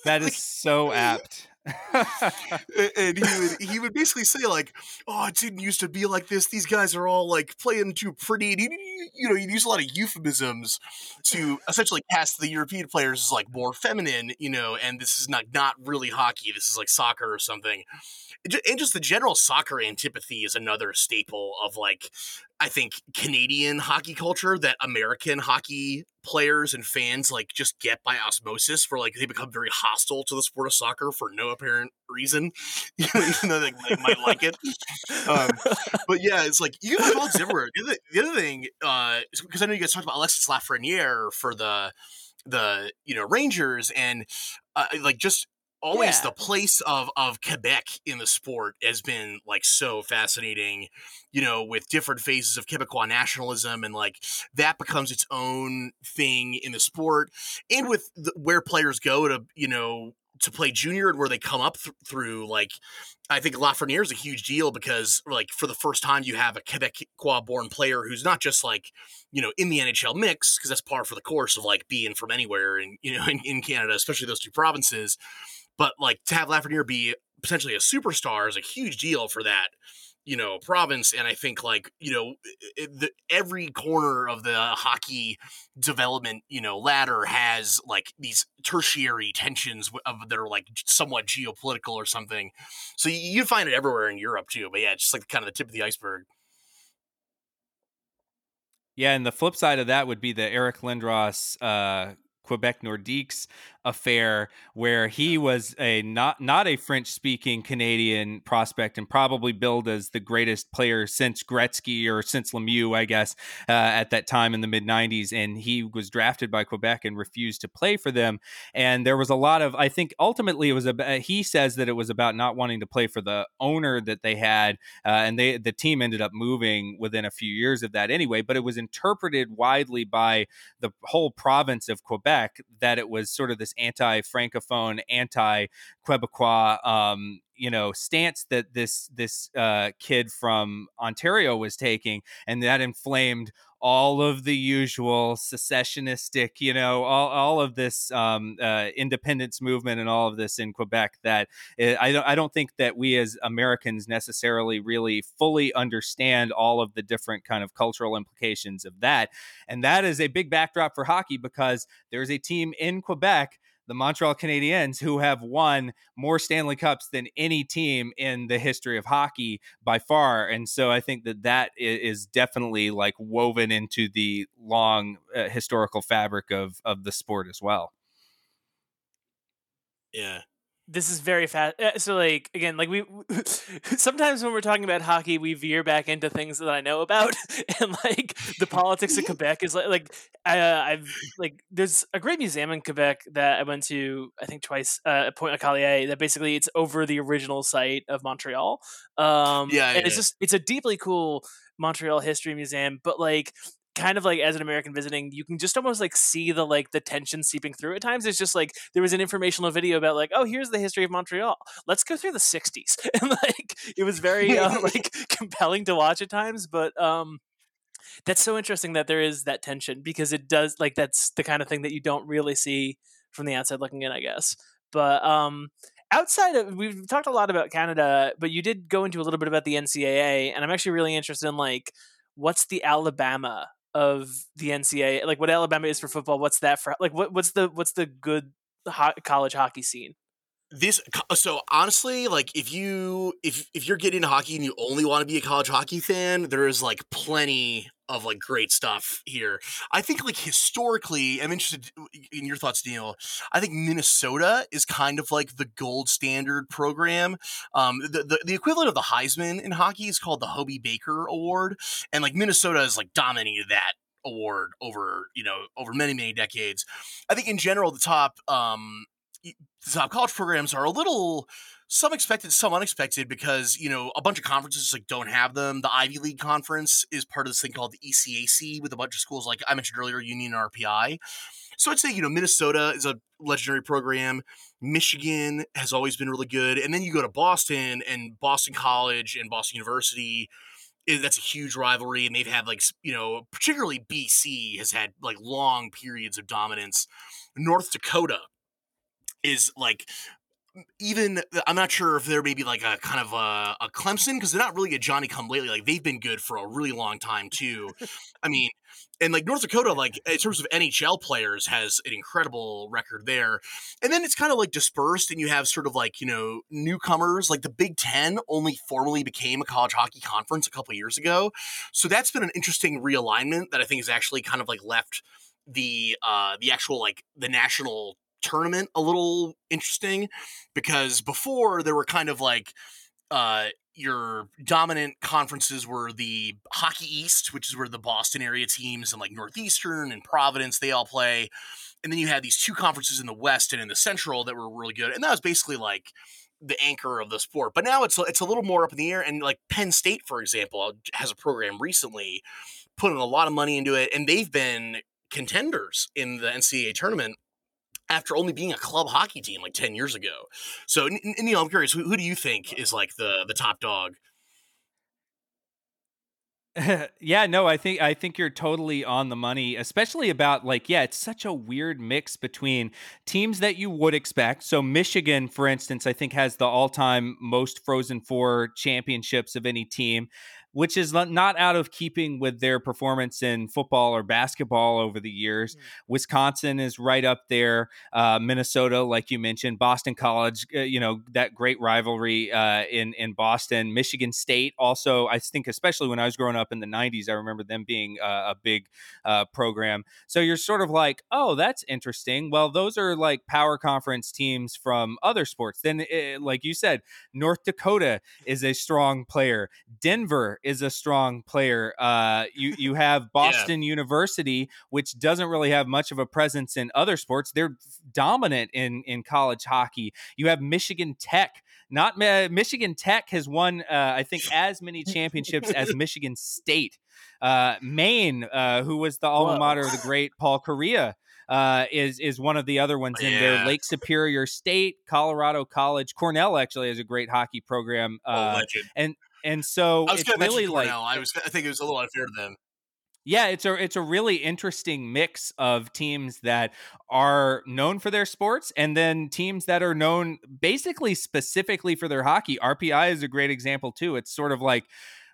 That is so apt. and he would he would basically say like, "Oh, it didn't used to be like this. These guys are all like playing too pretty." And he, you know, he'd use a lot of euphemisms to essentially cast the European players as like more feminine, you know. And this is not not really hockey. This is like soccer or something and just the general soccer antipathy is another staple of like I think Canadian hockey culture that American hockey players and fans like just get by osmosis for like they become very hostile to the sport of soccer for no apparent reason even though they, they might like it. Um, but yeah it's like you have dogs everywhere the other, the other thing uh because I know you guys talked about Alexis Lafreniere for the the you know Rangers and uh, like just always yeah. the place of of Quebec in the sport has been like so fascinating, you know, with different phases of Quebecois nationalism and like that becomes its own thing in the sport and with the, where players go to, you know, to play junior and where they come up th- through like I think Lafreniere is a huge deal because like for the first time you have a Quebecois born player who's not just like you know in the NHL mix because that's par for the course of like being from anywhere and you know in, in Canada especially those two provinces but like to have Lafreniere be potentially a superstar is a huge deal for that you know province and i think like you know the, every corner of the hockey development you know ladder has like these tertiary tensions of that are like somewhat geopolitical or something. So you, you find it everywhere in europe too but yeah it's just like kind of the tip of the iceberg. Yeah, and the flip side of that would be the Eric Lindros uh, Quebec Nordiques affair where he was a not not a French speaking Canadian prospect and probably billed as the greatest player since Gretzky or since Lemieux, I guess, uh, at that time in the mid 90s. And he was drafted by Quebec and refused to play for them. And there was a lot of, I think ultimately it was, a, he says that it was about not wanting to play for the owner that they had. Uh, and they, the team ended up moving within a few years of that anyway, but it was interpreted widely by the whole province of Quebec that it was sort of this anti-francophone, anti-Quebecois, um, you know, stance that this this uh, kid from Ontario was taking, and that inflamed all of the usual secessionistic, you know, all, all of this um, uh, independence movement and all of this in Quebec that eh, I don't, I don't think that we as Americans necessarily really fully understand all of the different kind of cultural implications of that. And that is a big backdrop for hockey because there's a team in Quebec the Montreal Canadiens, who have won more Stanley Cups than any team in the history of hockey by far. And so I think that that is definitely like woven into the long uh, historical fabric of of the sport as well. Yeah, this is very fast. Uh, so, like again, like we sometimes when we're talking about hockey, we veer back into things that I know about, and like the politics of Quebec is like like I, uh, I've like there's a great museum in Quebec that I went to I think twice uh, at Pointe-Noire that basically it's over the original site of Montreal. Um, yeah, and yeah. it's just it's a deeply cool Montreal history museum, but like kind of like as an American visiting, you can just almost like see the like the tension seeping through at times. It's just like there was an informational video about like, oh, here's the history of Montreal. Let's go through the '60s, and like it was very uh, like compelling to watch at times. But um, that's so interesting that there is that tension because it does like that's the kind of thing that you don't really see from the outside looking in, I guess. But um, outside of we've talked a lot about Canada, but you did go into a little bit about the NCAA, and I'm actually really interested in like what's the Alabama of the NCAA, like what Alabama is for football. What's that for? Like what what's the what's the good ho- college hockey scene? This so honestly like if you if if you're getting into hockey and you only want to be a college hockey fan there is like plenty of like great stuff here. I think like historically i'm interested in your thoughts daniel. I think minnesota is kind of like the gold standard program. Um the, the, the equivalent of the heisman in hockey is called the hobey baker award and like minnesota is like dominated that award over you know over many many decades. I think in general the top um top college programs are a little some expected, some unexpected because you know a bunch of conferences like don't have them. The Ivy League conference is part of this thing called the ECAC with a bunch of schools like I mentioned earlier, Union and RPI. So I'd say you know Minnesota is a legendary program. Michigan has always been really good, and then you go to Boston and Boston College and Boston University. Eh, that's a huge rivalry, and they've had like you know particularly BC has had like long periods of dominance. North Dakota is like even I'm not sure if they're maybe like a kind of a, a Clemson because they're not really a Johnny come lately. Like they've been good for a really long time too. I mean, and like North Dakota, like in terms of NHL players, has an incredible record there. And then it's kind of like dispersed, and you have sort of like you know newcomers. Like the Big Ten only formally became a college hockey conference a couple years ago, so that's been an interesting realignment that I think has actually kind of like left the uh the actual like the national tournament a little interesting because before there were kind of like uh your dominant conferences were the Hockey East, which is where the Boston area teams and like Northeastern and Providence they all play. And then you had these two conferences in the West and in the Central that were really good. And that was basically like the anchor of the sport. But now it's it's a little more up in the air. And like Penn State, for example, has a program recently putting a lot of money into it, and they've been contenders in the NCAA tournament after only being a club hockey team like 10 years ago. So, Neil, I'm curious, who, who do you think is like the, the top dog? yeah, no, I think I think you're totally on the money, especially about like yeah, it's such a weird mix between teams that you would expect. So Michigan, for instance, I think has the all-time most Frozen Four championships of any team which is not out of keeping with their performance in football or basketball over the years. Mm-hmm. Wisconsin is right up there. Uh, Minnesota, like you mentioned, Boston College, uh, you know that great rivalry uh, in in Boston. Michigan State also, I think, especially when I was growing up in the '90s, I remember them being a big uh, program. So you're sort of like, oh, that's interesting. Well, those are like power conference teams from other sports. Then, eh, like you said, North Dakota is a strong player. Denver is a strong player. Uh, you you have Boston yeah. University, which doesn't really have much of a presence in other sports. They're dominant in in college hockey. You have Michigan Tech. Not uh, Michigan Tech has won, uh, I think, as many championships as Michigan State. Uh, Maine, uh, who was the alma Whoa. mater of the great Paul Kariya, uh, is is one of the other ones in yeah. there. Lake Superior State, Colorado College, Cornell actually has a great hockey program. Oh, uh, oh, and and so it's really like I was I think it was a little unfair to them. Yeah, it's a it's a really interesting mix of teams that are known for their sports and then teams that are known basically specifically for their hockey. RPI is a great example too. It's sort of like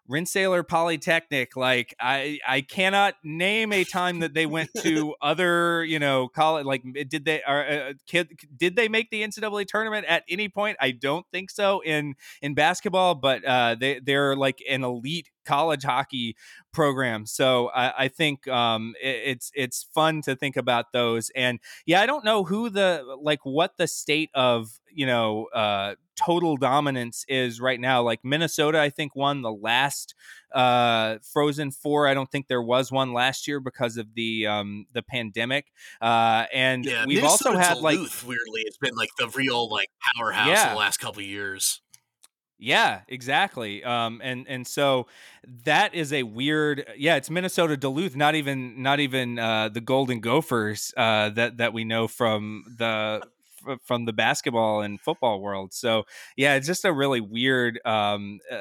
Rensselaer Polytechnic. Like I, I cannot name a time that they went to other, you know, college. Like did they are uh, kid, did they make the NCAA tournament at any point? I don't think so in in basketball, but uh, they they're like an elite college hockey program. So I, I think um, it, it's it's fun to think about those. And yeah, I don't know who the like what the state of you know uh, total dominance is right now. Like Minnesota, I think won the last uh, Frozen Four. I don't think there was one last year because of the um, the pandemic. Uh, and yeah, we've also had Duluth, like weirdly, it's been like the real like powerhouse yeah. the last couple years. Yeah, exactly. Um, and and so that is a weird. Yeah, it's Minnesota Duluth. Not even not even uh, the Golden Gophers uh, that that we know from the from the basketball and football world. So yeah, it's just a really weird um, uh,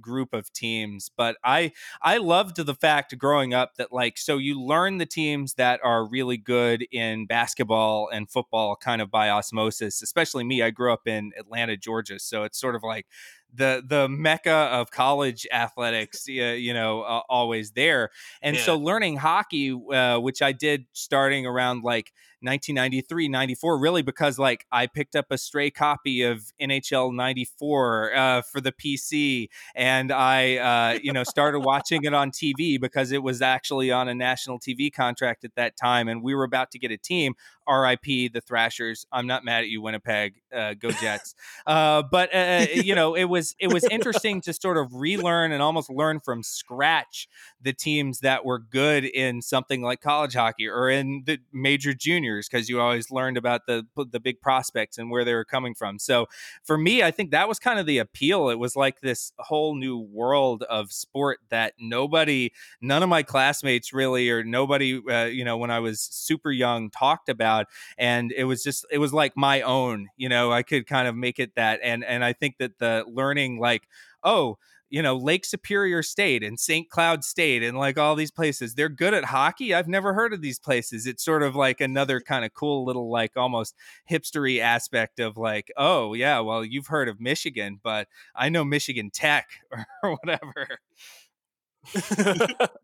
group of teams. But I I loved the fact growing up that like so you learn the teams that are really good in basketball and football kind of by osmosis. Especially me, I grew up in Atlanta, Georgia, so it's sort of like the the mecca of college athletics, you know, uh, always there. And yeah. so learning hockey, uh, which I did starting around like 1993, 94, really because like I picked up a stray copy of NHL 94 uh, for the PC and I, uh, you know, started watching it on TV because it was actually on a national TV contract at that time. And we were about to get a team. RIP the Thrashers. I'm not mad at you, Winnipeg. Uh, go Jets. Uh, but uh, uh, you know, it was it was interesting to sort of relearn and almost learn from scratch the teams that were good in something like college hockey or in the major juniors because you always learned about the the big prospects and where they were coming from. So for me, I think that was kind of the appeal. It was like this whole new world of sport that nobody, none of my classmates really, or nobody, uh, you know, when I was super young, talked about, and it was just it was like my own. You know, I could kind of make it that, and and I think that the learning like oh you know, Lake Superior State and St. Cloud State and like all these places. They're good at hockey. I've never heard of these places. It's sort of like another kind of cool little like almost hipstery aspect of like, oh yeah, well you've heard of Michigan, but I know Michigan Tech or, or whatever.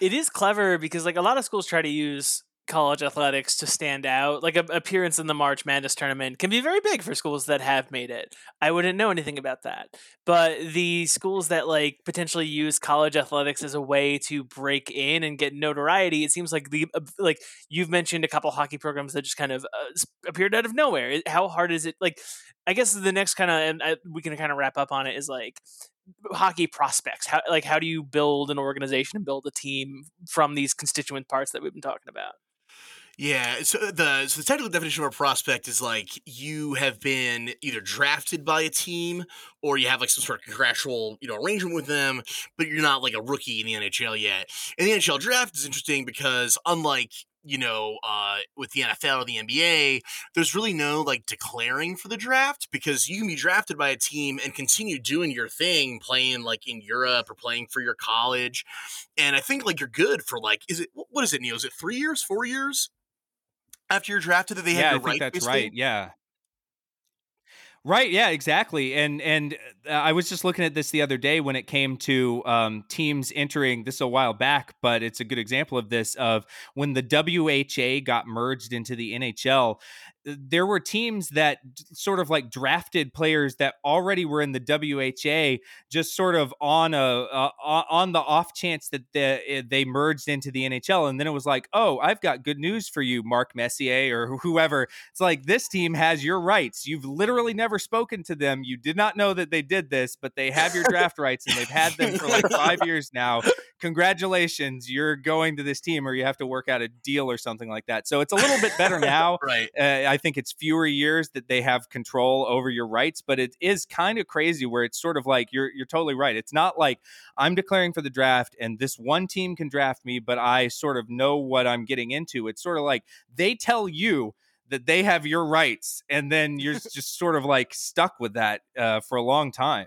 it is clever because like a lot of schools try to use college athletics to stand out. Like a appearance in the March Madness tournament can be very big for schools that have made it. I wouldn't know anything about that. But the schools that like potentially use college athletics as a way to break in and get notoriety, it seems like the uh, like you've mentioned a couple hockey programs that just kind of uh, appeared out of nowhere. How hard is it like I guess the next kind of and I, uh, we can kind of wrap up on it is like hockey prospects how like how do you build an organization and build a team from these constituent parts that we've been talking about yeah, so uh, the so the technical definition of a prospect is like you have been either drafted by a team or you have like some sort of contractual you know arrangement with them, but you're not like a rookie in the NHL yet. And the NHL draft is interesting because unlike you know, uh, with the NFL or the NBA, there's really no like declaring for the draft because you can be drafted by a team and continue doing your thing, playing like in Europe or playing for your college. And I think like you're good for like, is it, what is it, Neil? Is it three years, four years? after you're drafted that they yeah, have your right that's right. Yeah. Right. Yeah. Exactly. And and uh, I was just looking at this the other day when it came to um, teams entering. This a while back, but it's a good example of this. Of when the WHA got merged into the NHL, there were teams that sort of like drafted players that already were in the WHA, just sort of on a uh, on the off chance that the, eh, they merged into the NHL, and then it was like, oh, I've got good news for you, Mark Messier or whoever. It's like this team has your rights. You've literally never spoken to them. You did not know that they did this, but they have your draft rights, and they've had them for like five years now. Congratulations, you're going to this team, or you have to work out a deal or something like that. So it's a little bit better now. right. Uh, I think it's fewer years that they have control over your rights, but it is kind of crazy where it's sort of like you're you're totally right. It's not like I'm declaring for the draft and this one team can draft me, but I sort of know what I'm getting into. It's sort of like they tell you that they have your rights, and then you're just sort of like stuck with that uh, for a long time.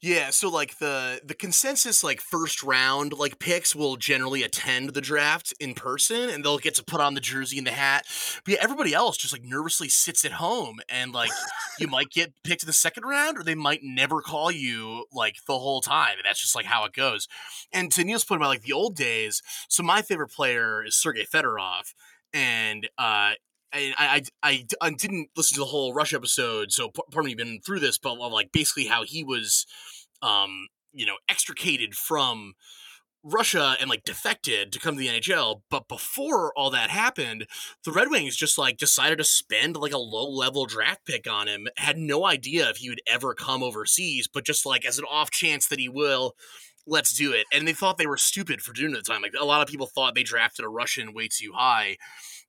Yeah, so like the the consensus like first round like picks will generally attend the draft in person and they'll get to put on the jersey and the hat. But yeah, everybody else just like nervously sits at home and like you might get picked in the second round or they might never call you like the whole time. And that's just like how it goes. And to Neil's point about like the old days, so my favorite player is Sergei Fedorov and uh, I, I, I, didn't listen to the whole Rush episode, so pardon me, been through this, but like basically how he was, um, you know, extricated from Russia and like defected to come to the NHL. But before all that happened, the Red Wings just like decided to spend like a low level draft pick on him. Had no idea if he would ever come overseas, but just like as an off chance that he will, let's do it. And they thought they were stupid for doing it at the time. Like a lot of people thought they drafted a Russian way too high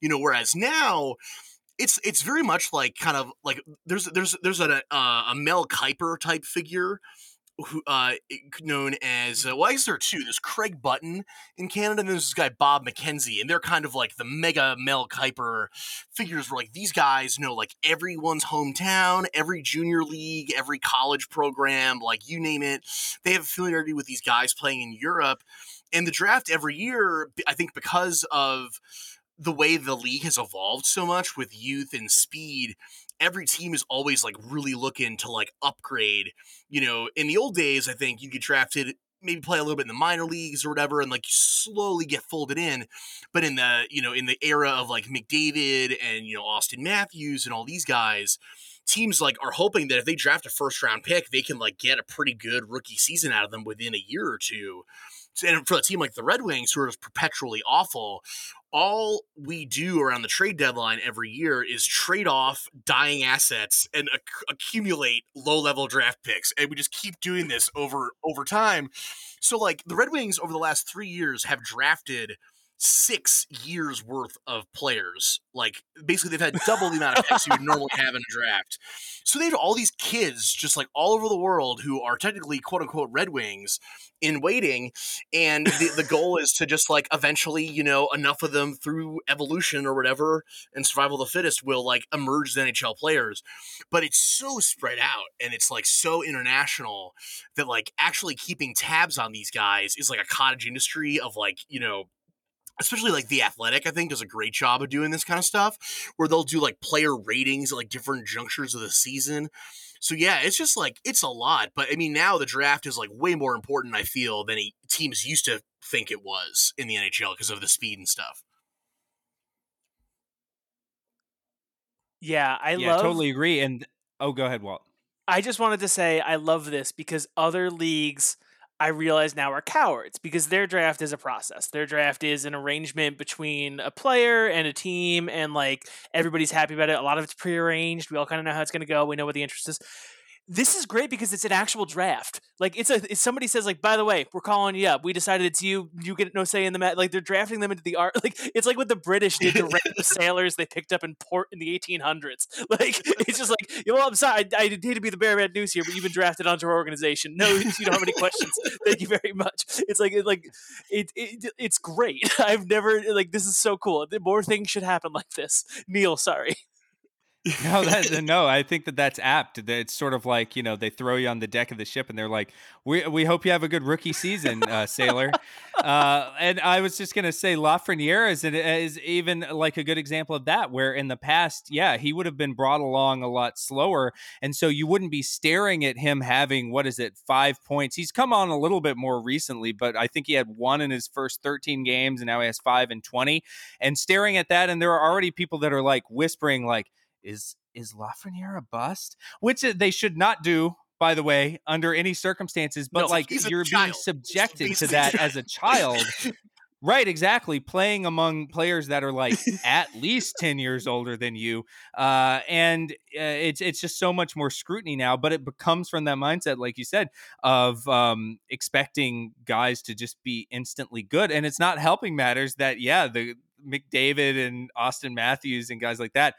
you know whereas now it's it's very much like kind of like there's there's there's a uh, a Mel Kiper type figure who uh known as uh, well I guess there are two. There's Craig Button in Canada and there's this guy Bob McKenzie and they're kind of like the mega Mel Kiper figures where like these guys know like everyone's hometown every junior league every college program like you name it. They have a familiarity with these guys playing in Europe and the draft every year I think because of the way the league has evolved so much with youth and speed every team is always like really looking to like upgrade. You know, in the old days, I think you get drafted maybe play a little bit in the minor leagues or whatever and like slowly get folded in but in the you know in the era of like mcdavid and you know austin matthews and all these guys teams like are hoping that if they draft a first round pick they can like get a pretty good rookie season out of them within a year or two and for a team like the Red Wings, who are perpetually awful, all we do around the trade deadline every year is trade off dying assets and ac- accumulate low level draft picks, and we just keep doing this over over time. So, like the Red Wings over the last three years have drafted six years worth of players. Like basically, they've had double the amount of picks you would normally have in a draft. So they have all these kids just like all over the world who are technically quote unquote Red Wings in waiting, and the, the goal is to just like eventually, you know, enough of them through evolution or whatever and survival of the fittest will like emerge as NHL players. But it's so spread out and it's like so international that like actually keeping tabs on these guys is like a cottage industry of like you know especially like the athletic i think does a great job of doing this kind of stuff where they'll do like player ratings at like different junctures of the season. So yeah it's just like it's a lot but i mean now the draft is like way more important i feel than teams used to think it was in the nhl because of the speed and stuff. Yeah i yeah, love totally agree and oh go ahead walt. I just wanted to say i love this because other leagues I realize now are cowards because their draft is a process. Their draft is an arrangement between a player and a team, and like everybody's happy about it. A lot of it's prearranged. We all kind of know how it's going to go. We know what the interest is this is great because it's an actual draft. Like it's a if somebody says like, by the way, we're calling you up. We decided it's you. You get no say in the match. Like they're drafting them into the art. Like it's like what the British did to random sailors they picked up in port in the 1800s. Like it's just like, you well, I'm sorry, I, I hate to be the bearer bad news here, but you've been drafted onto our organization. No, you don't have any questions. Thank you very much. It's like it, like it, it it's great. I've never like this is so cool. More things should happen like this. Neil, sorry no, that, no, I think that that's apt. It's sort of like you know they throw you on the deck of the ship and they're like, "We we hope you have a good rookie season, uh, sailor." Uh, and I was just gonna say Lafreniere is an, is even like a good example of that, where in the past, yeah, he would have been brought along a lot slower, and so you wouldn't be staring at him having what is it five points. He's come on a little bit more recently, but I think he had one in his first thirteen games, and now he has five and twenty. And staring at that, and there are already people that are like whispering like is is Lafreniere a bust? Which uh, they should not do, by the way, under any circumstances. But no, like you're being subjected to that as a child. Right, exactly. Playing among players that are like at least ten years older than you, uh, and uh, it's it's just so much more scrutiny now. But it becomes from that mindset, like you said, of um, expecting guys to just be instantly good, and it's not helping matters that yeah, the McDavid and Austin Matthews and guys like that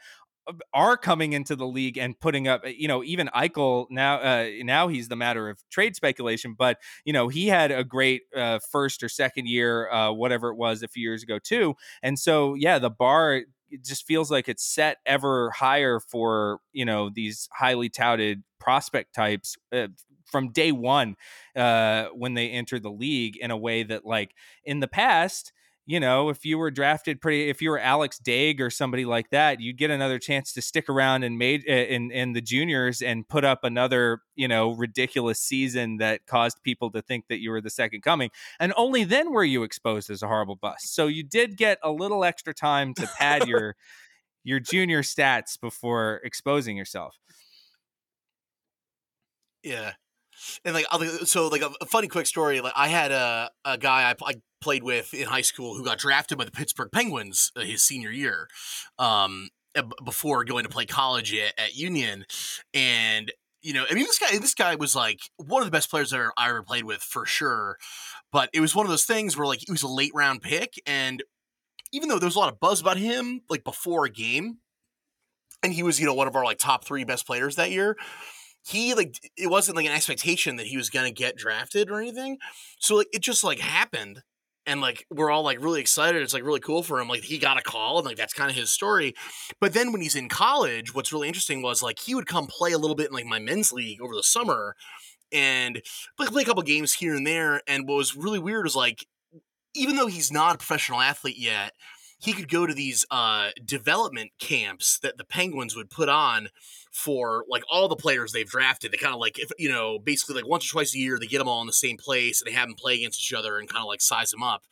are coming into the league and putting up, you know, even Eichel now, uh, now he's the matter of trade speculation, but you know, he had a great uh, first or second year, uh, whatever it was, a few years ago too. And so, yeah, the bar just feels like it's set ever higher for you know these highly touted prospect types uh, from day one uh, when they enter the league in a way that like in the past you know, if you were drafted pretty, if you were Alex Daigle or somebody like that, you'd get another chance to stick around and made eh, in in the juniors and put up another, you know, ridiculous season that caused people to think that you were the second coming, and only then were you exposed as a horrible bust. So you did get a little extra time to pad your your junior stats before exposing yourself. Yeah, and like so like a, funny quick story like i had a, a guy I, I played with in high school who got drafted by the pittsburgh penguins uh, his senior year um, before going to play college at, at, union. And you know i mean this guy this guy was like one of the best players that i ever played with for sure. But it was one of those things where like he was a late round pick and even though there was a lot of buzz about him like before a game and he was you know one of our like top three best players that year he like it wasn't like an expectation that he was gonna get drafted or anything. So like it just like happened. And like we're all like really excited. It's like really cool for him. Like he got a call and like that's kind of his story. But then when he's in college, what's really interesting was like he would come play a little bit in like my men's league over the summer and play play a couple games here and there. And what was really weird was like even though he's not a professional athlete yet, he could go to these uh, development camps that the Penguins would put on for like all the players they've drafted. They kind of like if you know basically like once or twice a year they get them all in the same place and they have them play against each other and kind of like size them up.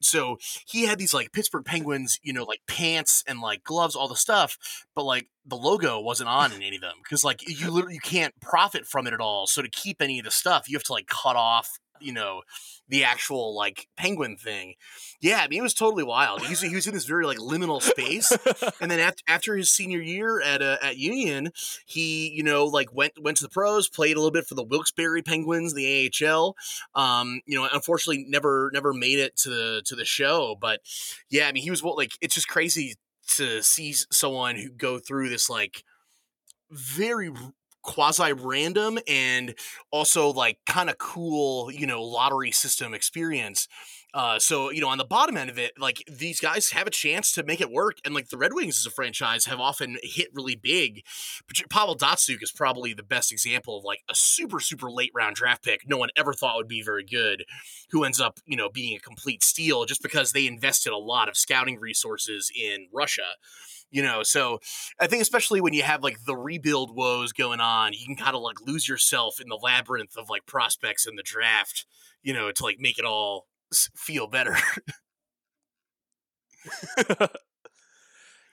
So he had these like Pittsburgh Penguins, you know, like pants and like gloves, all the stuff, but like the logo wasn't on in any of them because like you literally you can't profit from it at all. So to keep any of the stuff, you have to like cut off, you know, the actual like penguin thing. Yeah, I mean it was totally wild. He was, he was in this very like liminal space, and then after, after his senior year at uh, at Union, he you know like went went to the pros, played a little bit for the Wilkes-Barre Penguins, the AHL. Um, you know, unfortunately never never made it to the to the show, but yeah, I mean he was what like it's just crazy to see someone who go through this like very quasi random and also like kind of cool, you know, lottery system experience. Uh, so you know, on the bottom end of it, like these guys have a chance to make it work, and like the Red Wings as a franchise have often hit really big. But Pavel Datsyuk is probably the best example of like a super super late round draft pick no one ever thought would be very good, who ends up you know being a complete steal just because they invested a lot of scouting resources in Russia you know so i think especially when you have like the rebuild woes going on you can kind of like lose yourself in the labyrinth of like prospects in the draft you know to like make it all feel better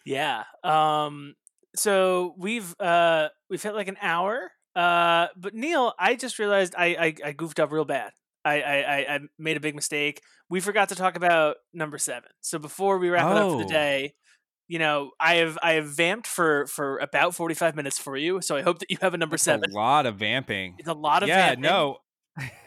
yeah um so we've uh we've hit like an hour uh but neil i just realized i i, I goofed up real bad I, I I made a big mistake. We forgot to talk about number seven. So before we wrap oh. it up for the oh. day, you know, I have I have vamped for for about forty five minutes for you, so I hope that you have a number That's seven. A lot of vamping. It's a lot of yeah. Vamping. No,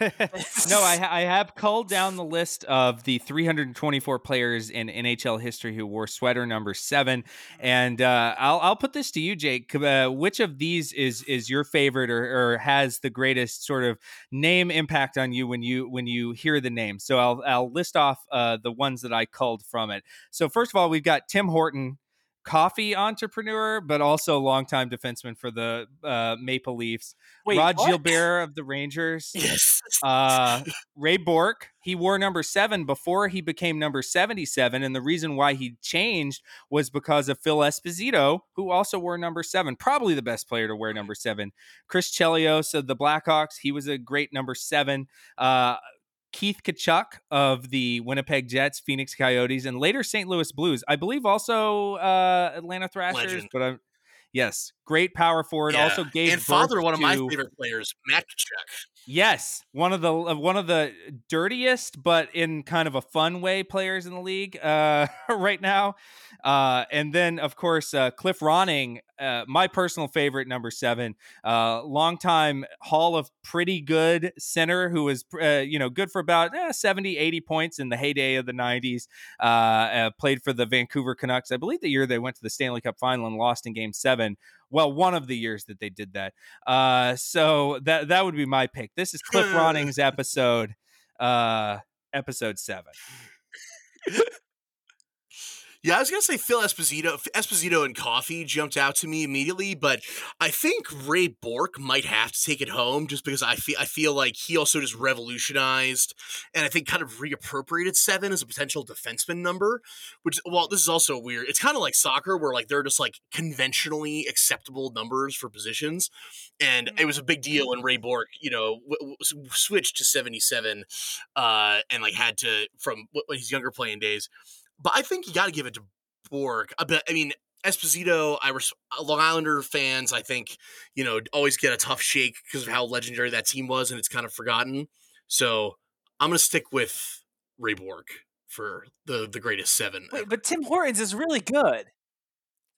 no, I, I have culled down the list of the 324 players in NHL history who wore sweater number seven, and uh, I'll I'll put this to you, Jake. Uh, which of these is is your favorite or, or has the greatest sort of name impact on you when you when you hear the name? So I'll I'll list off uh, the ones that I culled from it. So first of all, we've got Tim Horton, coffee entrepreneur, but also longtime defenseman for the uh, Maple Leafs. Wait, Rod what? Gilbert of the Rangers. Yes. Uh, Ray Bourque. He wore number seven before he became number 77. And the reason why he changed was because of Phil Esposito, who also wore number seven, probably the best player to wear number seven. Chris Chelios of the Blackhawks. He was a great number seven. Uh, Keith Tkachuk of the Winnipeg Jets, Phoenix Coyotes, and later St. Louis Blues. I believe also uh, Atlanta Thrashers, Legend. but I'm yes, great power forward. Yeah. Also gave and father one of to, my favorite players, Matt Tkachuk. Yes, one of the one of the dirtiest, but in kind of a fun way, players in the league uh, right now. Uh, and then, of course, uh, Cliff Ronning, uh, my personal favorite, number seven, uh, longtime Hall of Pretty Good center who was, uh, you know, good for about eh, 70, 80 points in the heyday of the 90s. Uh, played for the Vancouver Canucks. I believe the year they went to the Stanley Cup final and lost in game seven well, one of the years that they did that. Uh, so that that would be my pick. This is Cliff Ronning's episode, uh, episode seven. Yeah, I was gonna say Phil Esposito. Esposito and coffee jumped out to me immediately, but I think Ray Bourque might have to take it home just because I feel I feel like he also just revolutionized and I think kind of reappropriated seven as a potential defenseman number. Which, well, this is also weird. It's kind of like soccer where like they're just like conventionally acceptable numbers for positions, and it was a big deal when Ray Bourque, you know, w- w- switched to seventy seven, uh, and like had to from when his younger playing days but I think you got to give it to Bourque. Uh, but I mean, Esposito, I res- uh, Long Islander fans, I think, you know, always get a tough shake because of how legendary that team was, and it's kind of forgotten. So I'm going to stick with Ray Bourque for the the greatest seven. Wait, but Tim Hortons is really good.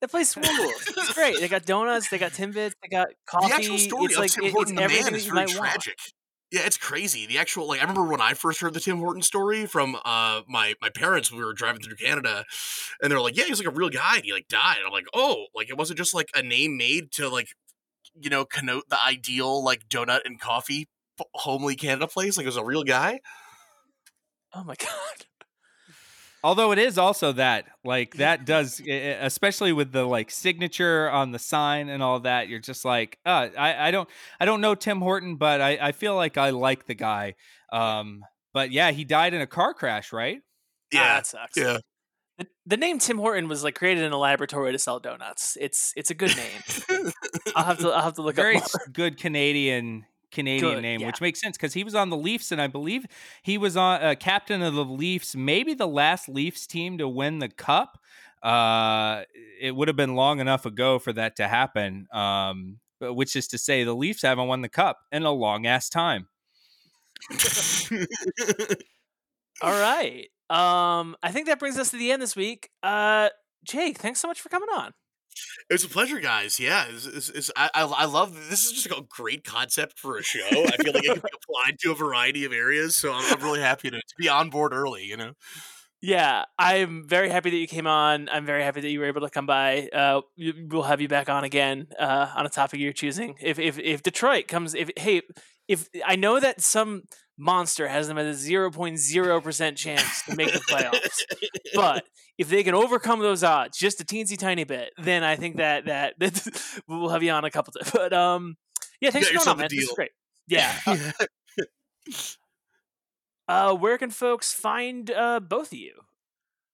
That place rules. it's great. They got donuts. They got Timbits. They got coffee. The actual story it's of like Tim it, Horton, it's the man, is very tragic. Want. Yeah, it's crazy. The actual like I remember when I first heard the Tim Horton story from uh my my parents. We were driving through Canada, and they're like, "Yeah, he's like a real guy." And he like died. And I'm like, "Oh, like it wasn't just like a name made to like, you know, connote the ideal like donut and coffee homely Canada place. Like it was a real guy." Oh my god. Although it is also that, like that does, especially with the like signature on the sign and all that. You're just like, uh, I, I don't, I don't know Tim Horton, but I, I feel like I like the guy. Um, but yeah, he died in a car crash, right? Yeah, ah, that sucks. Yeah, The, the, name Tim Horton was like created in a laboratory to sell donuts. It's it's a good name. I'll have to I'll have to look Very up. Very good Canadian Canadian good, name, yeah. which makes sense because he was on the Leafs, and I believe he was on uh, captain of the Leafs, maybe the last Leafs team to win the Cup. Uh, it would have been long enough ago for that to happen. Um, which is to say, the Leafs haven't won the Cup in a long ass time. All right. Um, I think that brings us to the end this week. Uh, Jake, thanks so much for coming on. It's a pleasure, guys. Yeah, it's, it's, it's, I, I love this. Is just a great concept for a show. I feel like it can be applied to a variety of areas, so I'm, I'm really happy to, to be on board early. You know. Yeah, I'm very happy that you came on. I'm very happy that you were able to come by. Uh, we'll have you back on again uh, on a topic you're choosing. If if if Detroit comes, if hey, if I know that some monster has them at a 0.0% chance to make the playoffs. but if they can overcome those odds just a teensy tiny bit, then I think that that, that we'll have you on a couple times. But um yeah, thanks for coming on, man. This is great. Yeah. uh, where can folks find uh, both of you?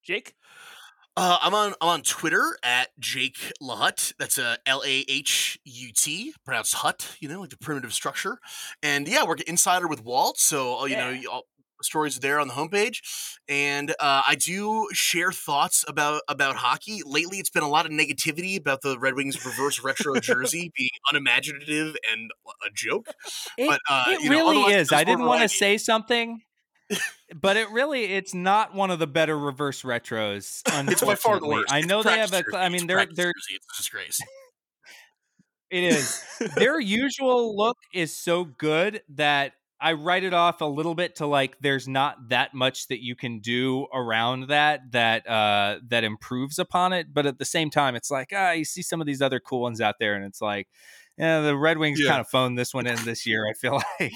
Jake? Uh, I'm on I'm on Twitter at Jake Lahut. That's a L A H U T, pronounced Hut. You know, like the primitive structure. And yeah, we're insider with Walt, so uh, you yeah. know. All, stories are there on the homepage and uh, i do share thoughts about about hockey lately it's been a lot of negativity about the red wings reverse retro jersey being unimaginative and a joke it, but uh, it really know, is i didn't want to say something but it really it's not one of the better reverse retros. It's by far the worst. I know they have a. I mean, they're they're it's a disgrace. It is. Their usual look is so good that I write it off a little bit to like there's not that much that you can do around that that uh that improves upon it. But at the same time, it's like ah, you see some of these other cool ones out there, and it's like, yeah, the Red Wings yeah. kind of phoned this one in this year. I feel like.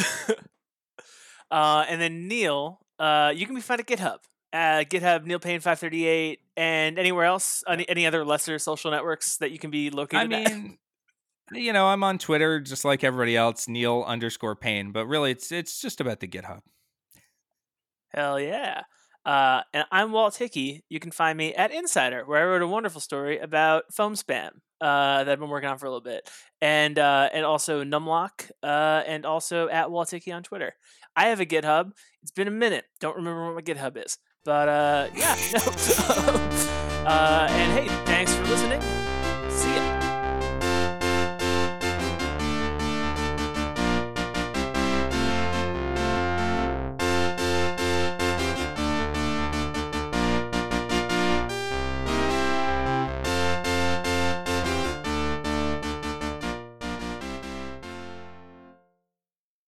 uh, and then Neil, uh, you can be found at GitHub. Uh, GitHub, Neil Paine five thirty eight, and anywhere else, any, any other lesser social networks that you can be located. I mean, you know, I'm on Twitter just like everybody else, Neil underscore Paine, but really, it's it's just about the GitHub. Hell yeah! Uh, and I'm Walt Hickey. You can find me at Insider, where I wrote a wonderful story about foam spam uh, that I've been working on for a little bit, and uh, and also Numlock, uh, and also at Walt Hickey on Twitter. I have a GitHub. It's been a minute. Don't remember what my GitHub is, but uh, yeah. uh, and hey, thanks for listening.